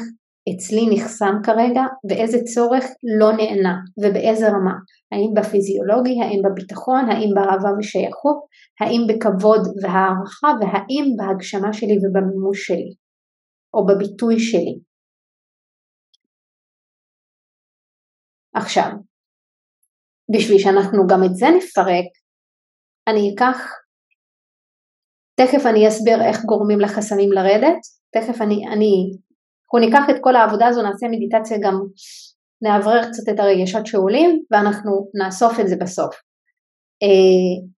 אצלי נחסם כרגע ואיזה צורך לא נענה ובאיזה רמה, האם בפיזיולוגי, האם בביטחון, האם באהבה ושייכות, האם בכבוד והערכה והאם בהגשמה שלי ובמימוש שלי או בביטוי שלי. עכשיו, בשביל שאנחנו גם את זה נפרק, אני אקח, תכף אני אסביר איך גורמים לחסמים לרדת, תכף אני, אני אנחנו ניקח את כל העבודה הזו, נעשה מדיטציה גם, נאוורר קצת את הרגשות שעולים ואנחנו נאסוף את זה בסוף. אה,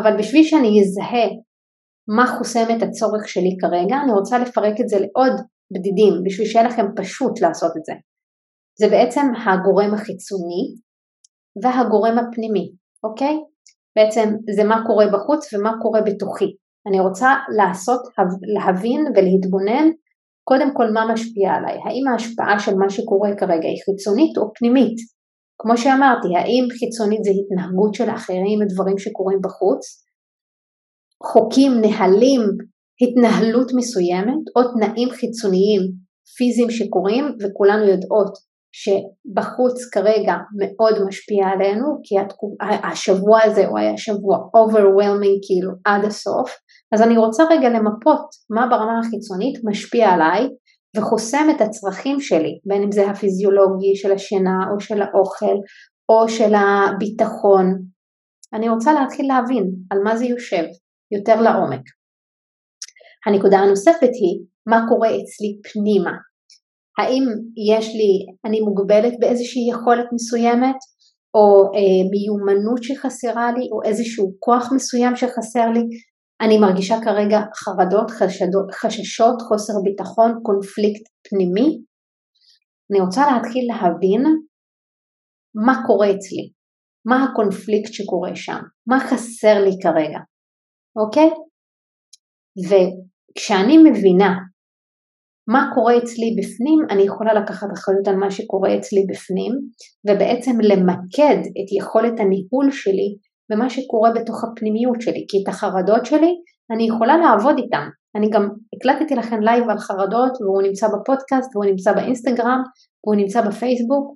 אבל בשביל שאני אזהה מה חוסם את הצורך שלי כרגע, אני רוצה לפרק את זה לעוד בדידים, בשביל שיהיה לכם פשוט לעשות את זה. זה בעצם הגורם החיצוני והגורם הפנימי, אוקיי? בעצם זה מה קורה בחוץ ומה קורה בתוכי. אני רוצה לעשות, להבין ולהתבונן קודם כל מה משפיע עליי, האם ההשפעה של מה שקורה כרגע היא חיצונית או פנימית? כמו שאמרתי, האם חיצונית זה התנהגות של אחרים, דברים שקורים בחוץ, חוקים, נהלים, התנהלות מסוימת או תנאים חיצוניים פיזיים שקורים וכולנו יודעות שבחוץ כרגע מאוד משפיע עלינו כי השבוע הזה הוא היה שבוע overwhelming כאילו עד הסוף אז אני רוצה רגע למפות מה ברמה החיצונית משפיע עליי וחוסם את הצרכים שלי, בין אם זה הפיזיולוגי של השינה או של האוכל או של הביטחון. אני רוצה להתחיל להבין על מה זה יושב יותר לעומק. הנקודה הנוספת היא מה קורה אצלי פנימה. האם יש לי, אני מוגבלת באיזושהי יכולת מסוימת או אה, מיומנות שחסרה לי או איזשהו כוח מסוים שחסר לי אני מרגישה כרגע חרדות, חשדות, חששות, חוסר ביטחון, קונפליקט פנימי. אני רוצה להתחיל להבין מה קורה אצלי, מה הקונפליקט שקורה שם, מה חסר לי כרגע, אוקיי? וכשאני מבינה מה קורה אצלי בפנים, אני יכולה לקחת אחריות על מה שקורה אצלי בפנים, ובעצם למקד את יכולת הניהול שלי במה שקורה בתוך הפנימיות שלי, כי את החרדות שלי אני יכולה לעבוד איתן. אני גם הקלטתי לכם לייב על חרדות והוא נמצא בפודקאסט והוא נמצא באינסטגרם והוא נמצא בפייסבוק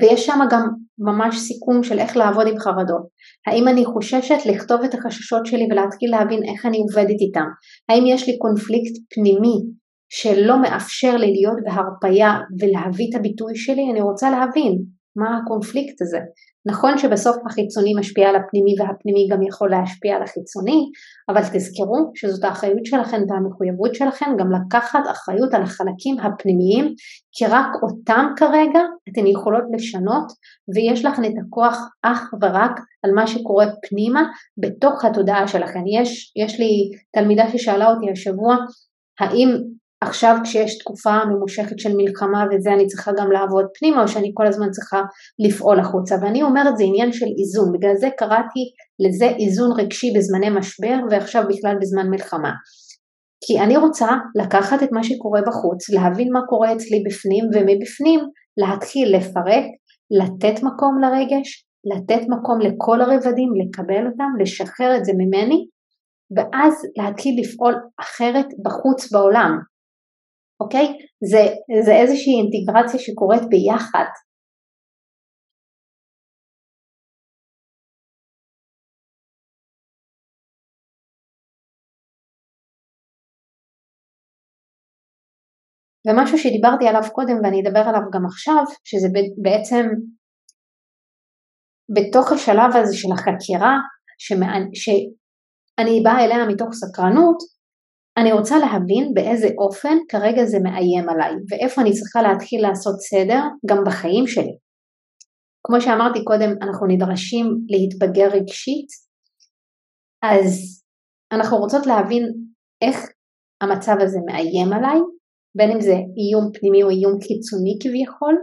ויש שם גם ממש סיכום של איך לעבוד עם חרדות. האם אני חוששת לכתוב את החששות שלי ולהתחיל להבין איך אני עובדת איתם? האם יש לי קונפליקט פנימי שלא מאפשר לי להיות בהרפייה ולהביא את הביטוי שלי? אני רוצה להבין מה הקונפליקט הזה. נכון שבסוף החיצוני משפיע על הפנימי והפנימי גם יכול להשפיע על החיצוני, אבל תזכרו שזאת האחריות שלכם והמחויבות שלכם גם לקחת אחריות על החלקים הפנימיים, כי רק אותם כרגע אתן יכולות לשנות ויש לכם את הכוח אך ורק על מה שקורה פנימה בתוך התודעה שלכם. יש, יש לי תלמידה ששאלה אותי השבוע, האם עכשיו כשיש תקופה ממושכת של מלחמה וזה אני צריכה גם לעבוד פנימה או שאני כל הזמן צריכה לפעול החוצה. ואני אומרת זה עניין של איזון. בגלל זה קראתי לזה איזון רגשי בזמני משבר ועכשיו בכלל בזמן מלחמה. כי אני רוצה לקחת את מה שקורה בחוץ, להבין מה קורה אצלי בפנים ומבפנים להתחיל לפרק, לתת מקום לרגש, לתת מקום לכל הרבדים, לקבל אותם, לשחרר את זה ממני ואז להתחיל לפעול אחרת בחוץ בעולם, אוקיי? זה, זה איזושהי אינטגרציה שקורית ביחד. ומשהו שדיברתי עליו קודם ואני אדבר עליו גם עכשיו, שזה בעצם בתוך השלב הזה של החקירה, שאני באה אליה מתוך סקרנות, אני רוצה להבין באיזה אופן כרגע זה מאיים עליי ואיפה אני צריכה להתחיל לעשות סדר גם בחיים שלי. כמו שאמרתי קודם, אנחנו נדרשים להתבגר רגשית, אז אנחנו רוצות להבין איך המצב הזה מאיים עליי, בין אם זה איום פנימי או איום חיצוני כביכול,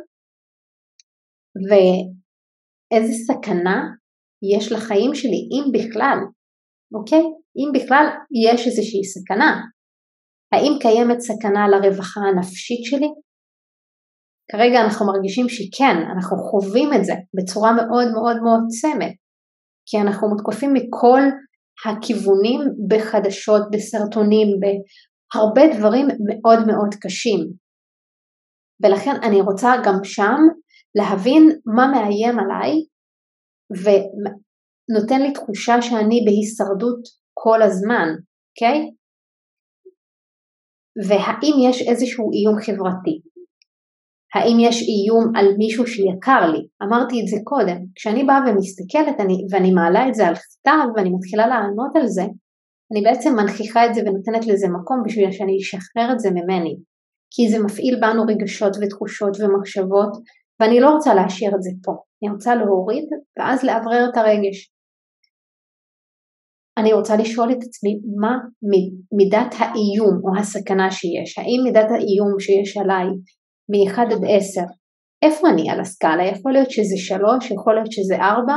ואיזה סכנה יש לחיים שלי, אם בכלל, אוקיי? אם בכלל יש איזושהי סכנה. האם קיימת סכנה לרווחה הנפשית שלי? כרגע אנחנו מרגישים שכן, אנחנו חווים את זה בצורה מאוד מאוד מועצמת, כי אנחנו מותקפים מכל הכיוונים בחדשות, בסרטונים, בהרבה דברים מאוד מאוד קשים. ולכן אני רוצה גם שם להבין מה מאיים עליי ונותן לי תחושה שאני בהישרדות כל הזמן, אוקיי? והאם יש איזשהו איום חברתי? האם יש איום על מישהו שיקר לי? אמרתי את זה קודם. כשאני באה ומסתכלת אני, ואני מעלה את זה על כתב ואני מתחילה לענות על זה, אני בעצם מנכיחה את זה ונותנת לזה מקום בשביל שאני אשחרר את זה ממני. כי זה מפעיל בנו רגשות ותחושות ומחשבות, ואני לא רוצה להשאיר את זה פה. אני רוצה להוריד ואז לאוורר את הרגש. אני רוצה לשאול את עצמי מה מידת האיום או הסכנה שיש, האם מידת האיום שיש עליי מ-1 עד 10, איפה אני על הסקאלה? יכול להיות שזה 3, יכול להיות שזה 4,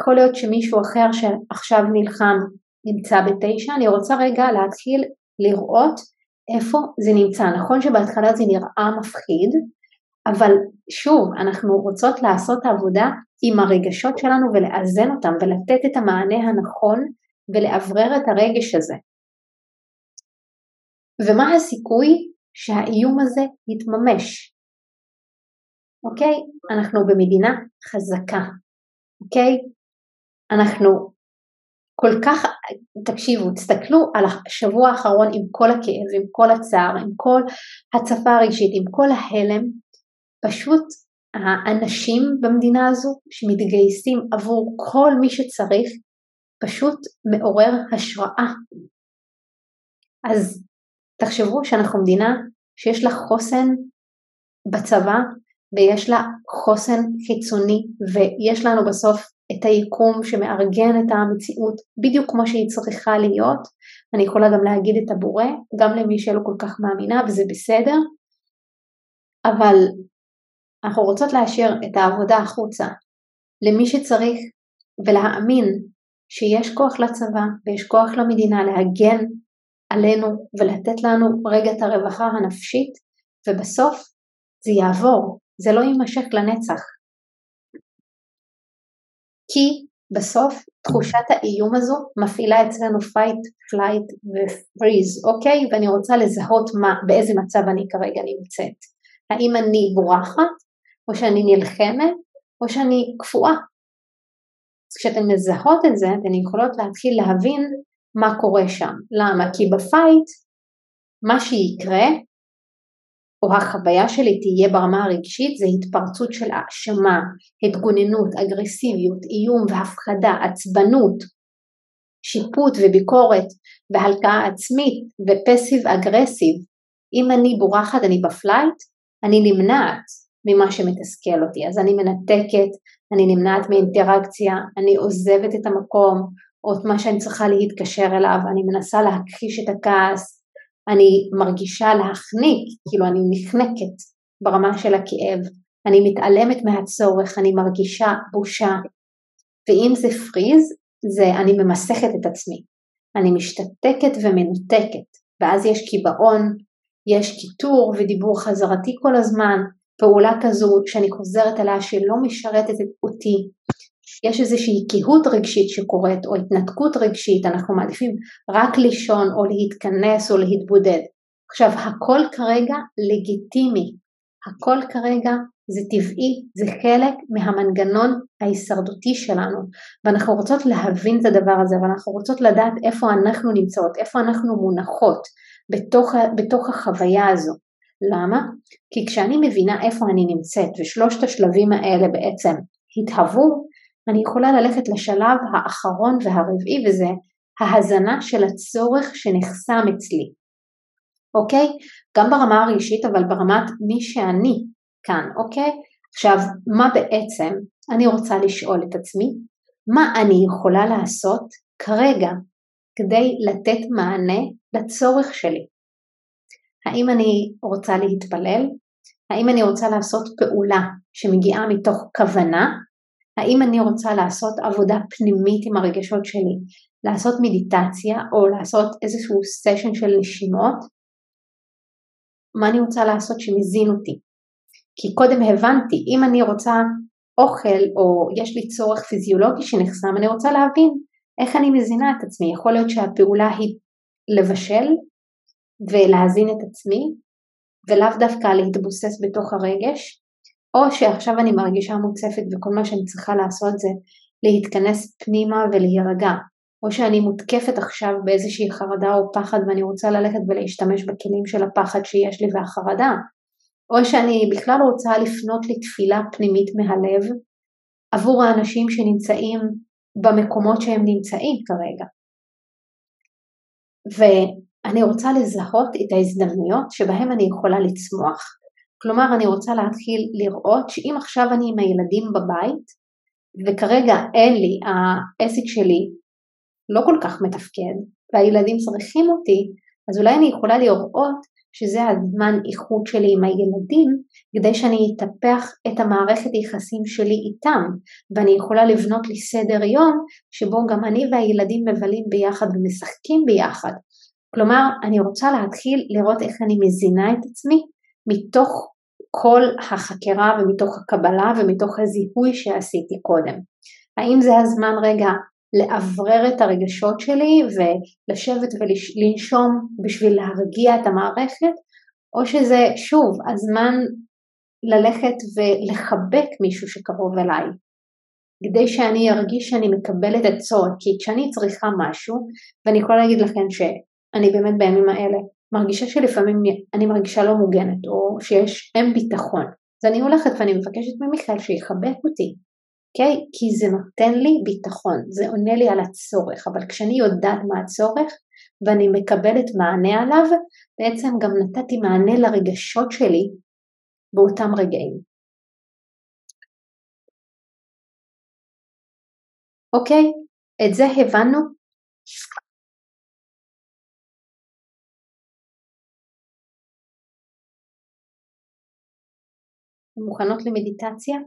יכול להיות שמישהו אחר שעכשיו נלחם נמצא ב-9, אני רוצה רגע להתחיל לראות איפה זה נמצא. נכון שבהתחלה זה נראה מפחיד, אבל שוב, אנחנו רוצות לעשות עבודה עם הרגשות שלנו ולאזן אותם ולתת את המענה הנכון ולאוורר את הרגש הזה. ומה הסיכוי שהאיום הזה יתממש? אוקיי? אנחנו במדינה חזקה, אוקיי? אנחנו כל כך, תקשיבו, תסתכלו על השבוע האחרון עם כל הכאב, עם כל הצער, עם כל הצפה הרגשית, עם כל ההלם, פשוט האנשים במדינה הזו שמתגייסים עבור כל מי שצריך, פשוט מעורר השראה. אז תחשבו שאנחנו מדינה שיש לה חוסן בצבא ויש לה חוסן חיצוני ויש לנו בסוף את היקום שמארגן את המציאות בדיוק כמו שהיא צריכה להיות. אני יכולה גם להגיד את הבורא, גם למי שלא כל כך מאמינה וזה בסדר, אבל אנחנו רוצות להשאיר את העבודה החוצה למי שצריך ולהאמין שיש כוח לצבא ויש כוח למדינה להגן עלינו ולתת לנו רגע את הרווחה הנפשית ובסוף זה יעבור, זה לא יימשך לנצח. כי בסוף תחושת האיום הזו מפעילה אצלנו fight, flight ו-freeze, אוקיי? ואני רוצה לזהות מה, באיזה מצב אני כרגע נמצאת. האם אני בורחת, או שאני נלחמת, או שאני קפואה. אז כשאתן מזהות את זה, אתן יכולות להתחיל להבין מה קורה שם. למה? כי בפייט, מה שיקרה, או החוויה שלי תהיה ברמה הרגשית, זה התפרצות של האשמה, התגוננות, אגרסיביות, איום והפחדה, עצבנות, שיפוט וביקורת והלקאה עצמית ופסיב אגרסיב. אם אני בורחת, אני ב flight, אני נמנעת ממה שמתסכל אותי, אז אני מנתקת, אני נמנעת מאינטראקציה, אני עוזבת את המקום, או את מה שאני צריכה להתקשר אליו, אני מנסה להכחיש את הכעס, אני מרגישה להחניק, כאילו אני נחנקת ברמה של הכאב, אני מתעלמת מהצורך, אני מרגישה בושה, ואם זה freeze, זה אני ממסכת את עצמי, אני משתתקת ומנותקת, ואז יש קיבעון, יש קיטור ודיבור חזרתי כל הזמן, פעולה כזו שאני חוזרת עליה שלא משרתת אותי, יש איזושהי קהות רגשית שקורית או התנתקות רגשית, אנחנו מעדיפים רק לישון או להתכנס או להתבודד. עכשיו הכל כרגע לגיטימי, הכל כרגע זה טבעי, זה חלק מהמנגנון ההישרדותי שלנו ואנחנו רוצות להבין את הדבר הזה ואנחנו רוצות לדעת איפה אנחנו נמצאות, איפה אנחנו מונחות בתוך, בתוך החוויה הזו. למה? כי כשאני מבינה איפה אני נמצאת ושלושת השלבים האלה בעצם התהוו, אני יכולה ללכת לשלב האחרון והרביעי וזה ההזנה של הצורך שנחסם אצלי. אוקיי? גם ברמה הרגשית אבל ברמת מי שאני כאן, אוקיי? עכשיו, מה בעצם אני רוצה לשאול את עצמי? מה אני יכולה לעשות כרגע כדי לתת מענה לצורך שלי? האם אני רוצה להתפלל? האם אני רוצה לעשות פעולה שמגיעה מתוך כוונה? האם אני רוצה לעשות עבודה פנימית עם הרגשות שלי, לעשות מדיטציה או לעשות איזשהו סשן של נשימות? מה אני רוצה לעשות שמזין אותי? כי קודם הבנתי, אם אני רוצה אוכל או יש לי צורך פיזיולוגי שנחסם, אני רוצה להבין איך אני מזינה את עצמי. יכול להיות שהפעולה היא לבשל ולהזין את עצמי, ולאו דווקא להתבוסס בתוך הרגש, או שעכשיו אני מרגישה מוצפת וכל מה שאני צריכה לעשות זה להתכנס פנימה ולהירגע, או שאני מותקפת עכשיו באיזושהי חרדה או פחד ואני רוצה ללכת ולהשתמש בכלים של הפחד שיש לי והחרדה, או שאני בכלל רוצה לפנות לתפילה פנימית מהלב עבור האנשים שנמצאים במקומות שהם נמצאים כרגע. ואני רוצה לזהות את ההזדמנויות שבהם אני יכולה לצמוח. כלומר, אני רוצה להתחיל לראות שאם עכשיו אני עם הילדים בבית, וכרגע אין לי, העסק שלי לא כל כך מתפקד, והילדים צריכים אותי, אז אולי אני יכולה לראות שזה הזמן איכות שלי עם הילדים, כדי שאני אטפח את המערכת היחסים שלי איתם, ואני יכולה לבנות לי סדר יום שבו גם אני והילדים מבלים ביחד ומשחקים ביחד. כלומר, אני רוצה להתחיל לראות איך אני מזינה את עצמי מתוך כל החקירה ומתוך הקבלה ומתוך הזיהוי שעשיתי קודם. האם זה הזמן רגע לאוורר את הרגשות שלי ולשבת ולנשום בשביל להרגיע את המערכת, או שזה שוב הזמן ללכת ולחבק מישהו שקרוב אליי, כדי שאני ארגיש שאני מקבלת את צורך, כי כשאני צריכה משהו, ואני יכולה להגיד לכם שאני באמת בימים האלה מרגישה שלפעמים אני מרגישה לא מוגנת, או שיש אין ביטחון, אז אני הולכת ואני מבקשת ממיכאל שיחבק אותי, אוקיי? Okay? כי זה נותן לי ביטחון, זה עונה לי על הצורך, אבל כשאני יודעת מה הצורך ואני מקבלת מענה עליו, בעצם גם נתתי מענה לרגשות שלי באותם רגעים. אוקיי? Okay? את זה הבנו? מוכנות למדיטציה?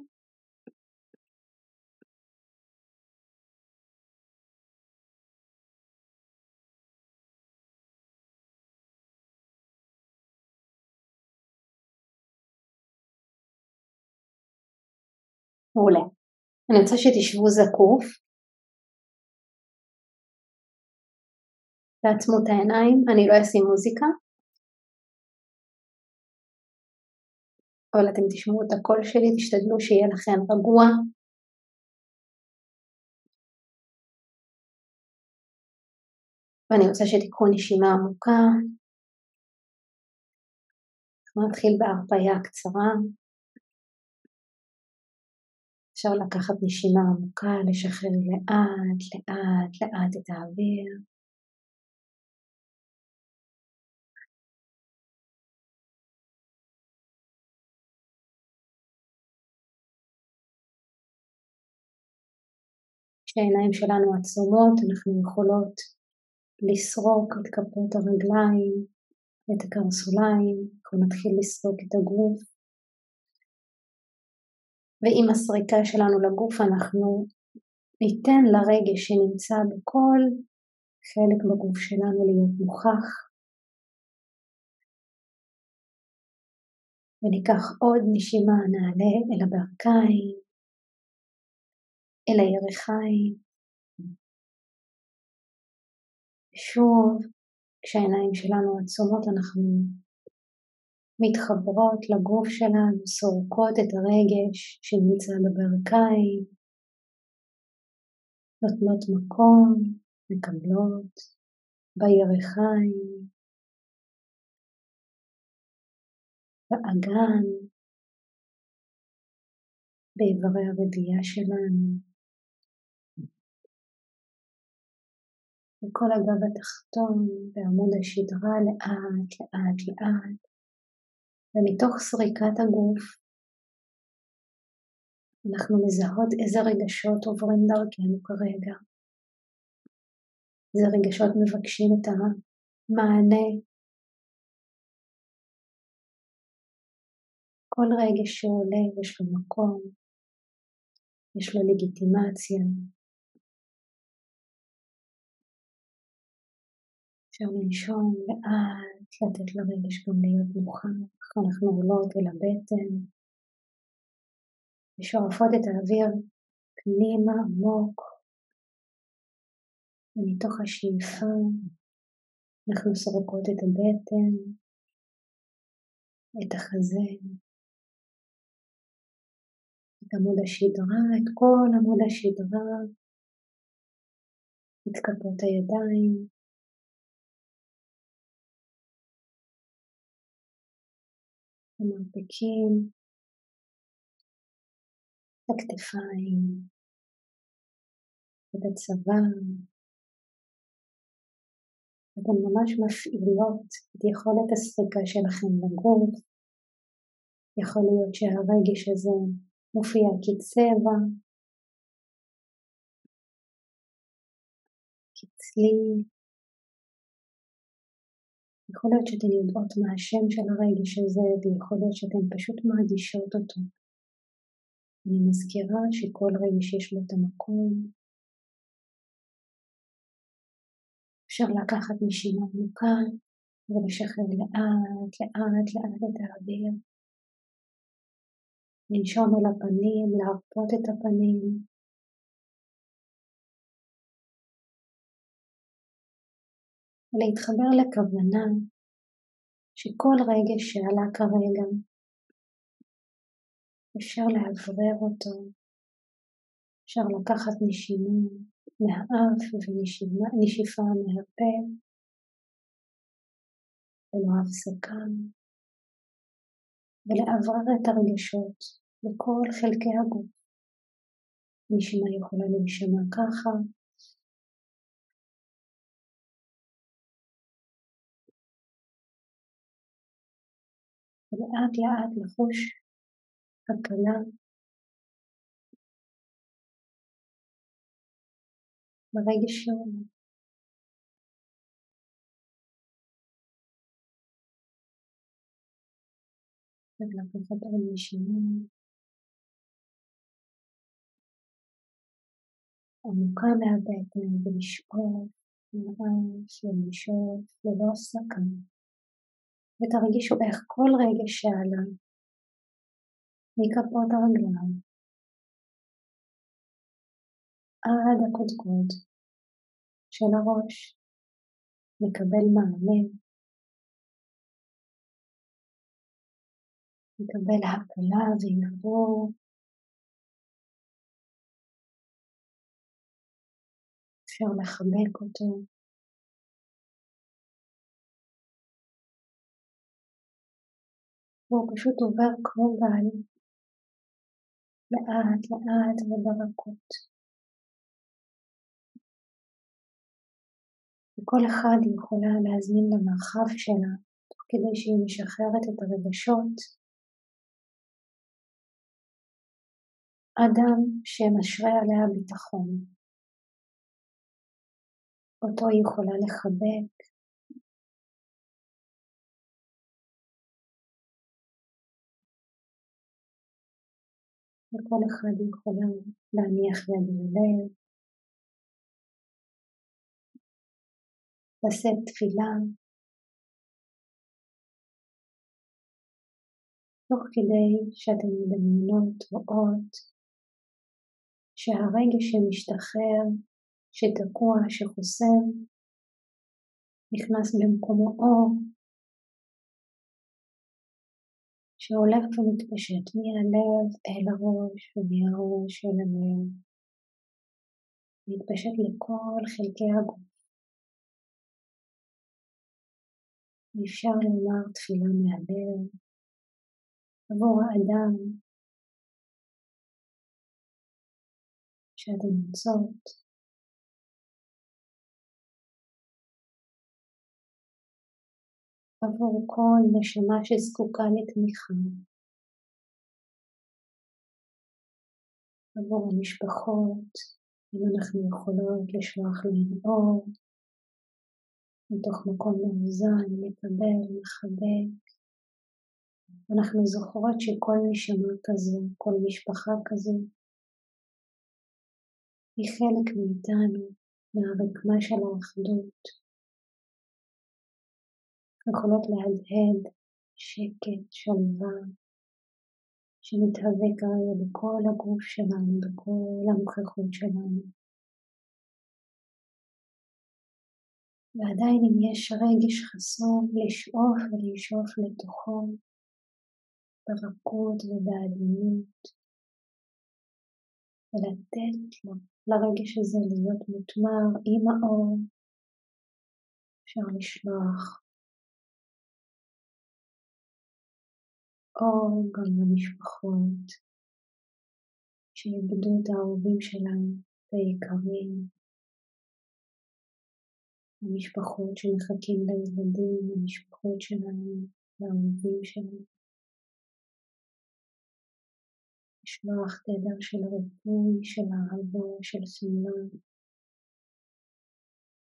מעולה. אני רוצה שתשבו זקוף. תעצמו את העיניים, אני לא אשים מוזיקה. אבל אתם תשמעו את הקול שלי, תשתדלו שיהיה לכם רגוע. ואני רוצה שתיקחו נשימה עמוקה. אנחנו נתחיל בהרפאיה קצרה. אפשר לקחת נשימה עמוקה, לשחרר לאט, לאט, לאט את האוויר. כשהעיניים שלנו עצומות אנחנו יכולות לסרוק את כפות הרגליים, את הקרסוליים, אנחנו נתחיל לסרוק את הגוף. ועם הסריקה שלנו לגוף אנחנו ניתן לרגש שנמצא בכל חלק בגוף שלנו להיות נוכח וניקח עוד נשימה, נעלה אל הברכיים, אל הירכיים. ושוב, כשהעיניים שלנו עצומות אנחנו מתחברות לגוף שלנו, סורקות את הרגש שנמצא בברכיים, נותנות מקום, מקבלות בירכיים, באגן, באיברי הרבייה שלנו, וכל הגב התחתון בעמוד השדרה לאט לאט לאט ומתוך סריקת הגוף אנחנו מזהות איזה רגשות עוברים דרכנו כרגע. איזה רגשות מבקשים את המענה. כל רגש שעולה יש לו מקום, יש לו לגיטימציה. אפשר לנשום לאט, לתת לרגש גם להיות מוכן, אנחנו עולות אל הבטן. ושואפות את האוויר פנימה עמוק, ומתוך השאיפה אנחנו סורקות את הבטן, את החזה, את עמוד השדרה, את כל עמוד השדרה, את כפות הידיים, המרפקים, הכתפיים, את הצוואר. אתן ממש מפעילות את יכולת הסריקה שלכם לגוף. יכול להיות שהרגש הזה מופיע כצבע, כצליל. יכול להיות שאתן יודעות מה השם של הרגש הזה ויכול להיות שאתן פשוט מרגישות אותו. אני מזכירה שכל רגע שיש לו את המקום, אפשר לקחת נשימה עמוקה ולשחרר לאט, לאט, לאט את האוויר. לנשום אל הפנים, להרפות את הפנים. להתחבר לכוונה שכל רגש שעלה כרגע אפשר לאוורר אותו, אפשר לקחת נשימה מהאף ונשיפה מהפה ללא הפסקה ולאוורר את הרגשות לכל חלקי הגוף. נשימה יכולה להישמע ככה ולאט לאט לחוש הקלה ברגש שעולה. ולקחת עוד נשימה עמוקה מהבטן ולשאוף ממש ולשאוף ללא הפסקה ותרגישו איך כל רגש שעלה מכפות הרגליים עד הקודקוד של הראש מקבל מענה, מקבל הקלה וערעור. אפשר לחבק אותו. והוא פשוט עובר כמו גל לאט לאט וברכות. וכל אחד יכולה להזמין למרחב שלה, תוך כדי שהיא משחררת את הרגשות, אדם שמשרה עליה ביטחון. אותו היא יכולה לחבק, וכל אחד יכולה להניח יד בלב, לשאת תפילה, תוך כדי שאתן מדמיינות רואות שהרגש שמשתחרר, שתקוע, שחוסם, נכנס במקומו. אור שהולך ומתפשט מהלב אל הראש ומהראש אל הלב, מתפשט לכל חלקי הגוף. אפשר לומר תפילה מהלב עבור האדם שאתן נמצאות עבור כל נשמה שזקוקה לתמיכה. עבור המשפחות, אם אנחנו יכולות לשלוח להן אור, מתוך מקום מאוזן, מקבל, מחבק. אנחנו זוכרות שכל נשמה כזו, כל משפחה כזו, היא חלק מאיתנו, מהרקמה של האחדות. יכולות להדהד שקט, שלווה, שמתהווה כרגע בכל הגוף שלנו, בכל הנוכחות שלנו. ועדיין אם יש רגש חסום, לשאוף ולשאוף לתוכו ברכות ובעדינות, ולתת לו, לרגש הזה להיות מותמר עם האור. אפשר לשלוח אור גם למשפחות שאיבדו את האהובים שלהם, את היקרים, המשפחות שמחכים לילדים, המשפחות שלהם, לאהובים שלהם. לשלוח תדר של ריפוי, של אהבה, של שמלה,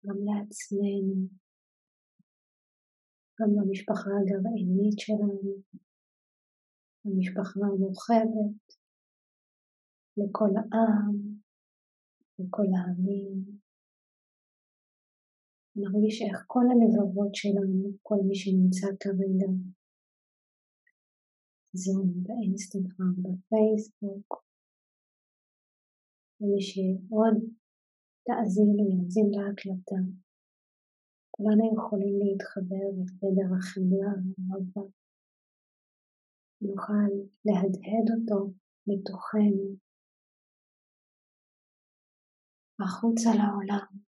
גם לעצמנו, גם למשפחה הגרעינית שלנו, למשפחה המורחבת, לכל העם, לכל העמים. נרגיש איך כל הלבבות שלנו, כל מי שנמצא כרגע זום, באינסטגרם, בפייסבוק, ומי שעוד תאזין לו, יאזין להקלטה. כולנו יכולים להתחבר לתדר החמלה הרבה. נוכל להדהד אותו מתוכנו החוצה לעולם.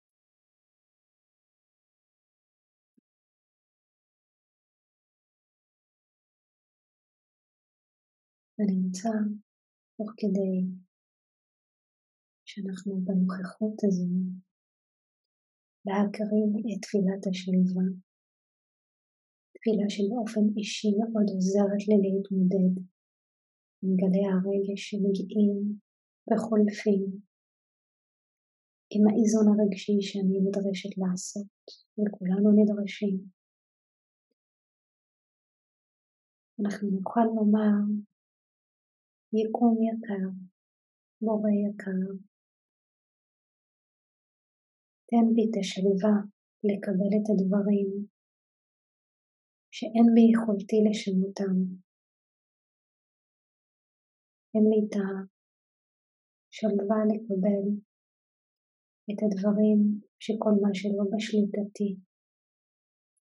ונמצא תוך כדי שאנחנו בנוכחות הזו להקרין את תפילת השלווה, תפילה שבאופן אישי מאוד עוזרת לי להתמודד עם גלי הרגש שמגיעים וחולפים, עם האיזון הרגשי שאני נדרשת לעשות, וכולנו נדרשים. אנחנו נוכל לומר יקום יקר, בורא יקר, תן בי את השלווה לקבל את הדברים שאין ביכולתי לשנותם. אין לי את השלווה לקבל את הדברים שכל מה שלא בשליטתי,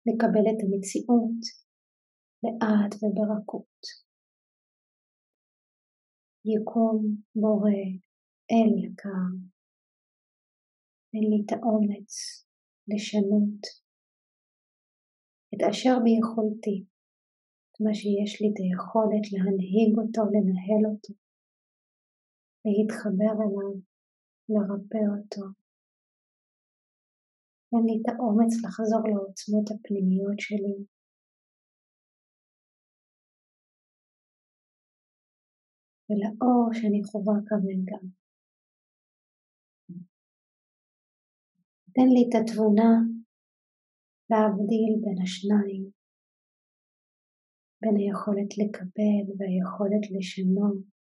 לקבל את המציאות לאט וברכות. יקום בורא אל יקר, אין לי את האומץ לשנות את אשר ביכולתי, את מה שיש לי את היכולת להנהיג אותו, לנהל אותו, להתחבר אליו, לרפא אותו. אין לי את האומץ לחזור לעוצמות הפנימיות שלי, ולאור שאני חווה כרגע. תן לי את התבונה להבדיל בין השניים, בין היכולת לקבל והיכולת לשנות,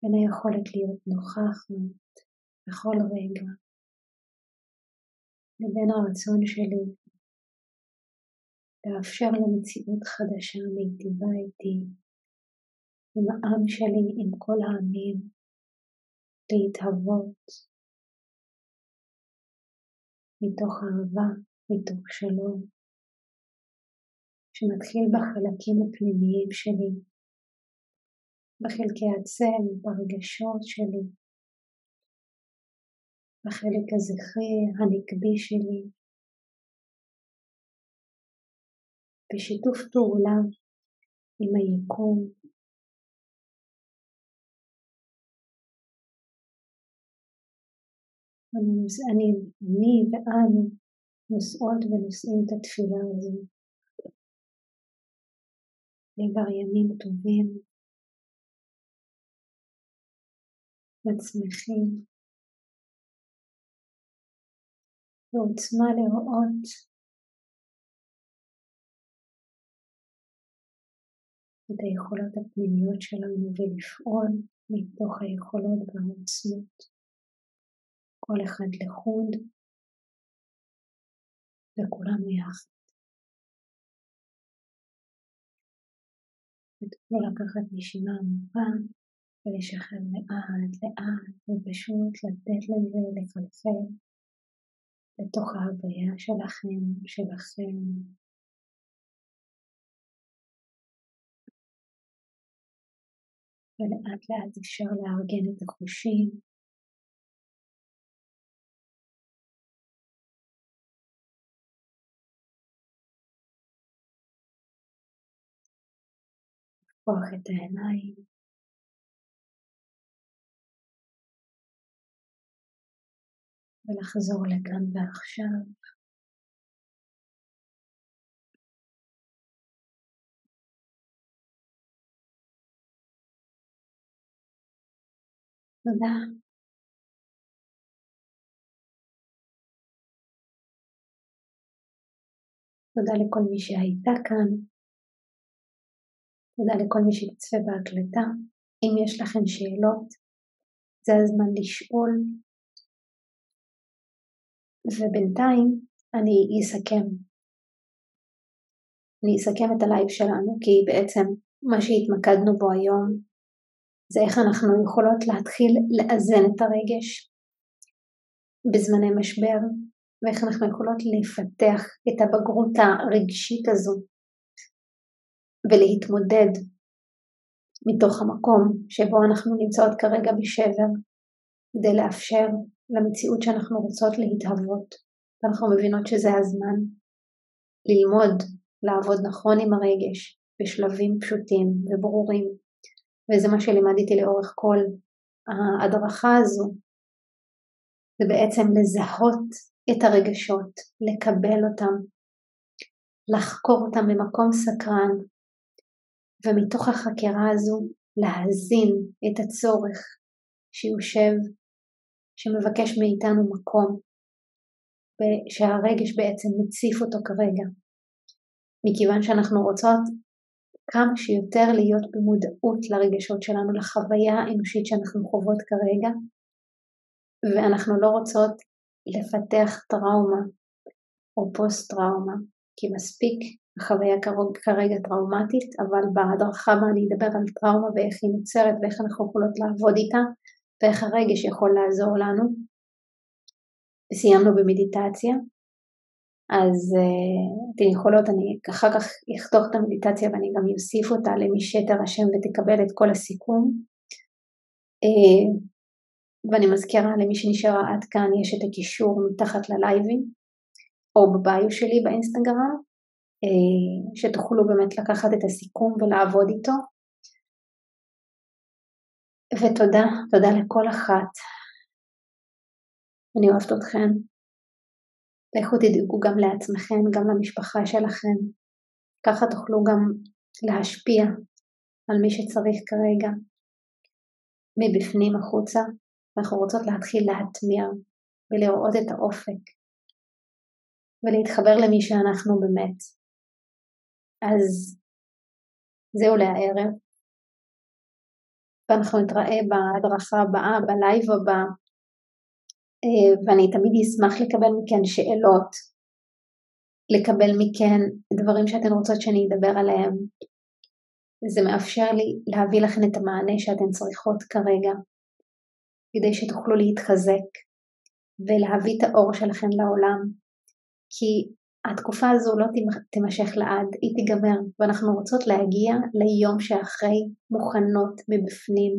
בין היכולת להיות נוכחת בכל רגע, לבין הרצון שלי לאפשר למציאות חדשה מיטיבה איתי, עם העם שלי, עם כל העמים, להתהוות מתוך אהבה, מתוך שלום, שמתחיל בחלקים הפנימיים שלי, בחלקי הצל, ברגשות שלי, בחלק הזכרי, הנקבי שלי, בשיתוף פעולה עם היקום, אני, אני ואנו נושאות ונושאים את התפילה הזו. לעבר ימים טובים, מצמיחים ועוצמה לראות את היכולות הפנימיות שלנו ולפעול מתוך היכולות והעוצמות, כל אחד לחוד וכולם יחד. ותוכלו לקחת נשימה עמוקה ולשחרר לאט לאט ופשוט לתת לזה לחלחל לתוך ההוויה שלכם, שלכם. ולאט לאט אפשר לארגן את החושים. לפקוח את העיניים. ולחזור לכאן ועכשיו. תודה. תודה לכל מי שהייתה כאן. תודה לכל מי שתצפה בהקלטה. אם יש לכם שאלות, זה הזמן לשאול ובינתיים אני אסכם. אני אסכם את הלייב שלנו כי בעצם מה שהתמקדנו בו היום זה איך אנחנו יכולות להתחיל לאזן את הרגש בזמני משבר ואיך אנחנו יכולות לפתח את הבגרות הרגשית הזו ולהתמודד מתוך המקום שבו אנחנו נמצאות כרגע בשבר כדי לאפשר למציאות שאנחנו רוצות להתהוות, ואנחנו מבינות שזה הזמן ללמוד לעבוד נכון עם הרגש בשלבים פשוטים וברורים, וזה מה שלימדתי לאורך כל ההדרכה הזו, זה בעצם לזהות את הרגשות, לקבל אותם, לחקור אותם במקום סקרן, ומתוך החקירה הזו להזין את הצורך שיושב שמבקש מאיתנו מקום, שהרגש בעצם מציף אותו כרגע. מכיוון שאנחנו רוצות כמה שיותר להיות במודעות לרגשות שלנו, לחוויה האנושית שאנחנו חוות כרגע, ואנחנו לא רוצות לפתח טראומה או פוסט-טראומה, כי מספיק החוויה כרגע טראומטית, אבל בהדרכה בה אני אדבר על טראומה ואיך היא נוצרת ואיך אנחנו יכולות לעבוד איתה, ואיך הרגש יכול לעזור לנו. סיימנו במדיטציה, אז uh, אתן יכולות, אני אחר כך אחתוך את המדיטציה ואני גם אוסיף אותה למי שתרשם ותקבל את כל הסיכום. Uh, ואני מזכירה למי שנשארה עד כאן, יש את הקישור מתחת ללייבים, או בביו שלי באינסטגרם, שתוכלו באמת לקחת את הסיכום ולעבוד איתו. ותודה, תודה לכל אחת. אני אוהבת אתכן. לכו תדאגו גם לעצמכם, גם למשפחה שלכם. ככה תוכלו גם להשפיע על מי שצריך כרגע, מבפנים החוצה. אנחנו רוצות להתחיל להטמיע ולראות את האופק ולהתחבר למי שאנחנו באמת. אז זהו להערב. ואנחנו נתראה בהדרכה הבאה, בלייב הבא, אה, ואני תמיד אשמח לקבל מכן שאלות, לקבל מכן דברים שאתן רוצות שאני אדבר עליהם. זה מאפשר לי להביא לכן את המענה שאתן צריכות כרגע, כדי שתוכלו להתחזק ולהביא את האור שלכן לעולם. כי התקופה הזו לא תימשך לעד, היא תיגמר, ואנחנו רוצות להגיע ליום שאחרי מוכנות מבפנים,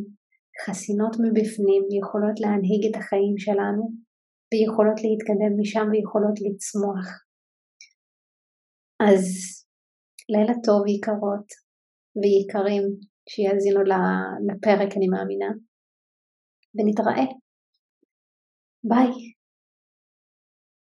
חסינות מבפנים, יכולות להנהיג את החיים שלנו, ויכולות להתקדם משם ויכולות לצמוח. אז לילה טוב יקרות ויקרים שיאזינו לפרק אני מאמינה, ונתראה. ביי.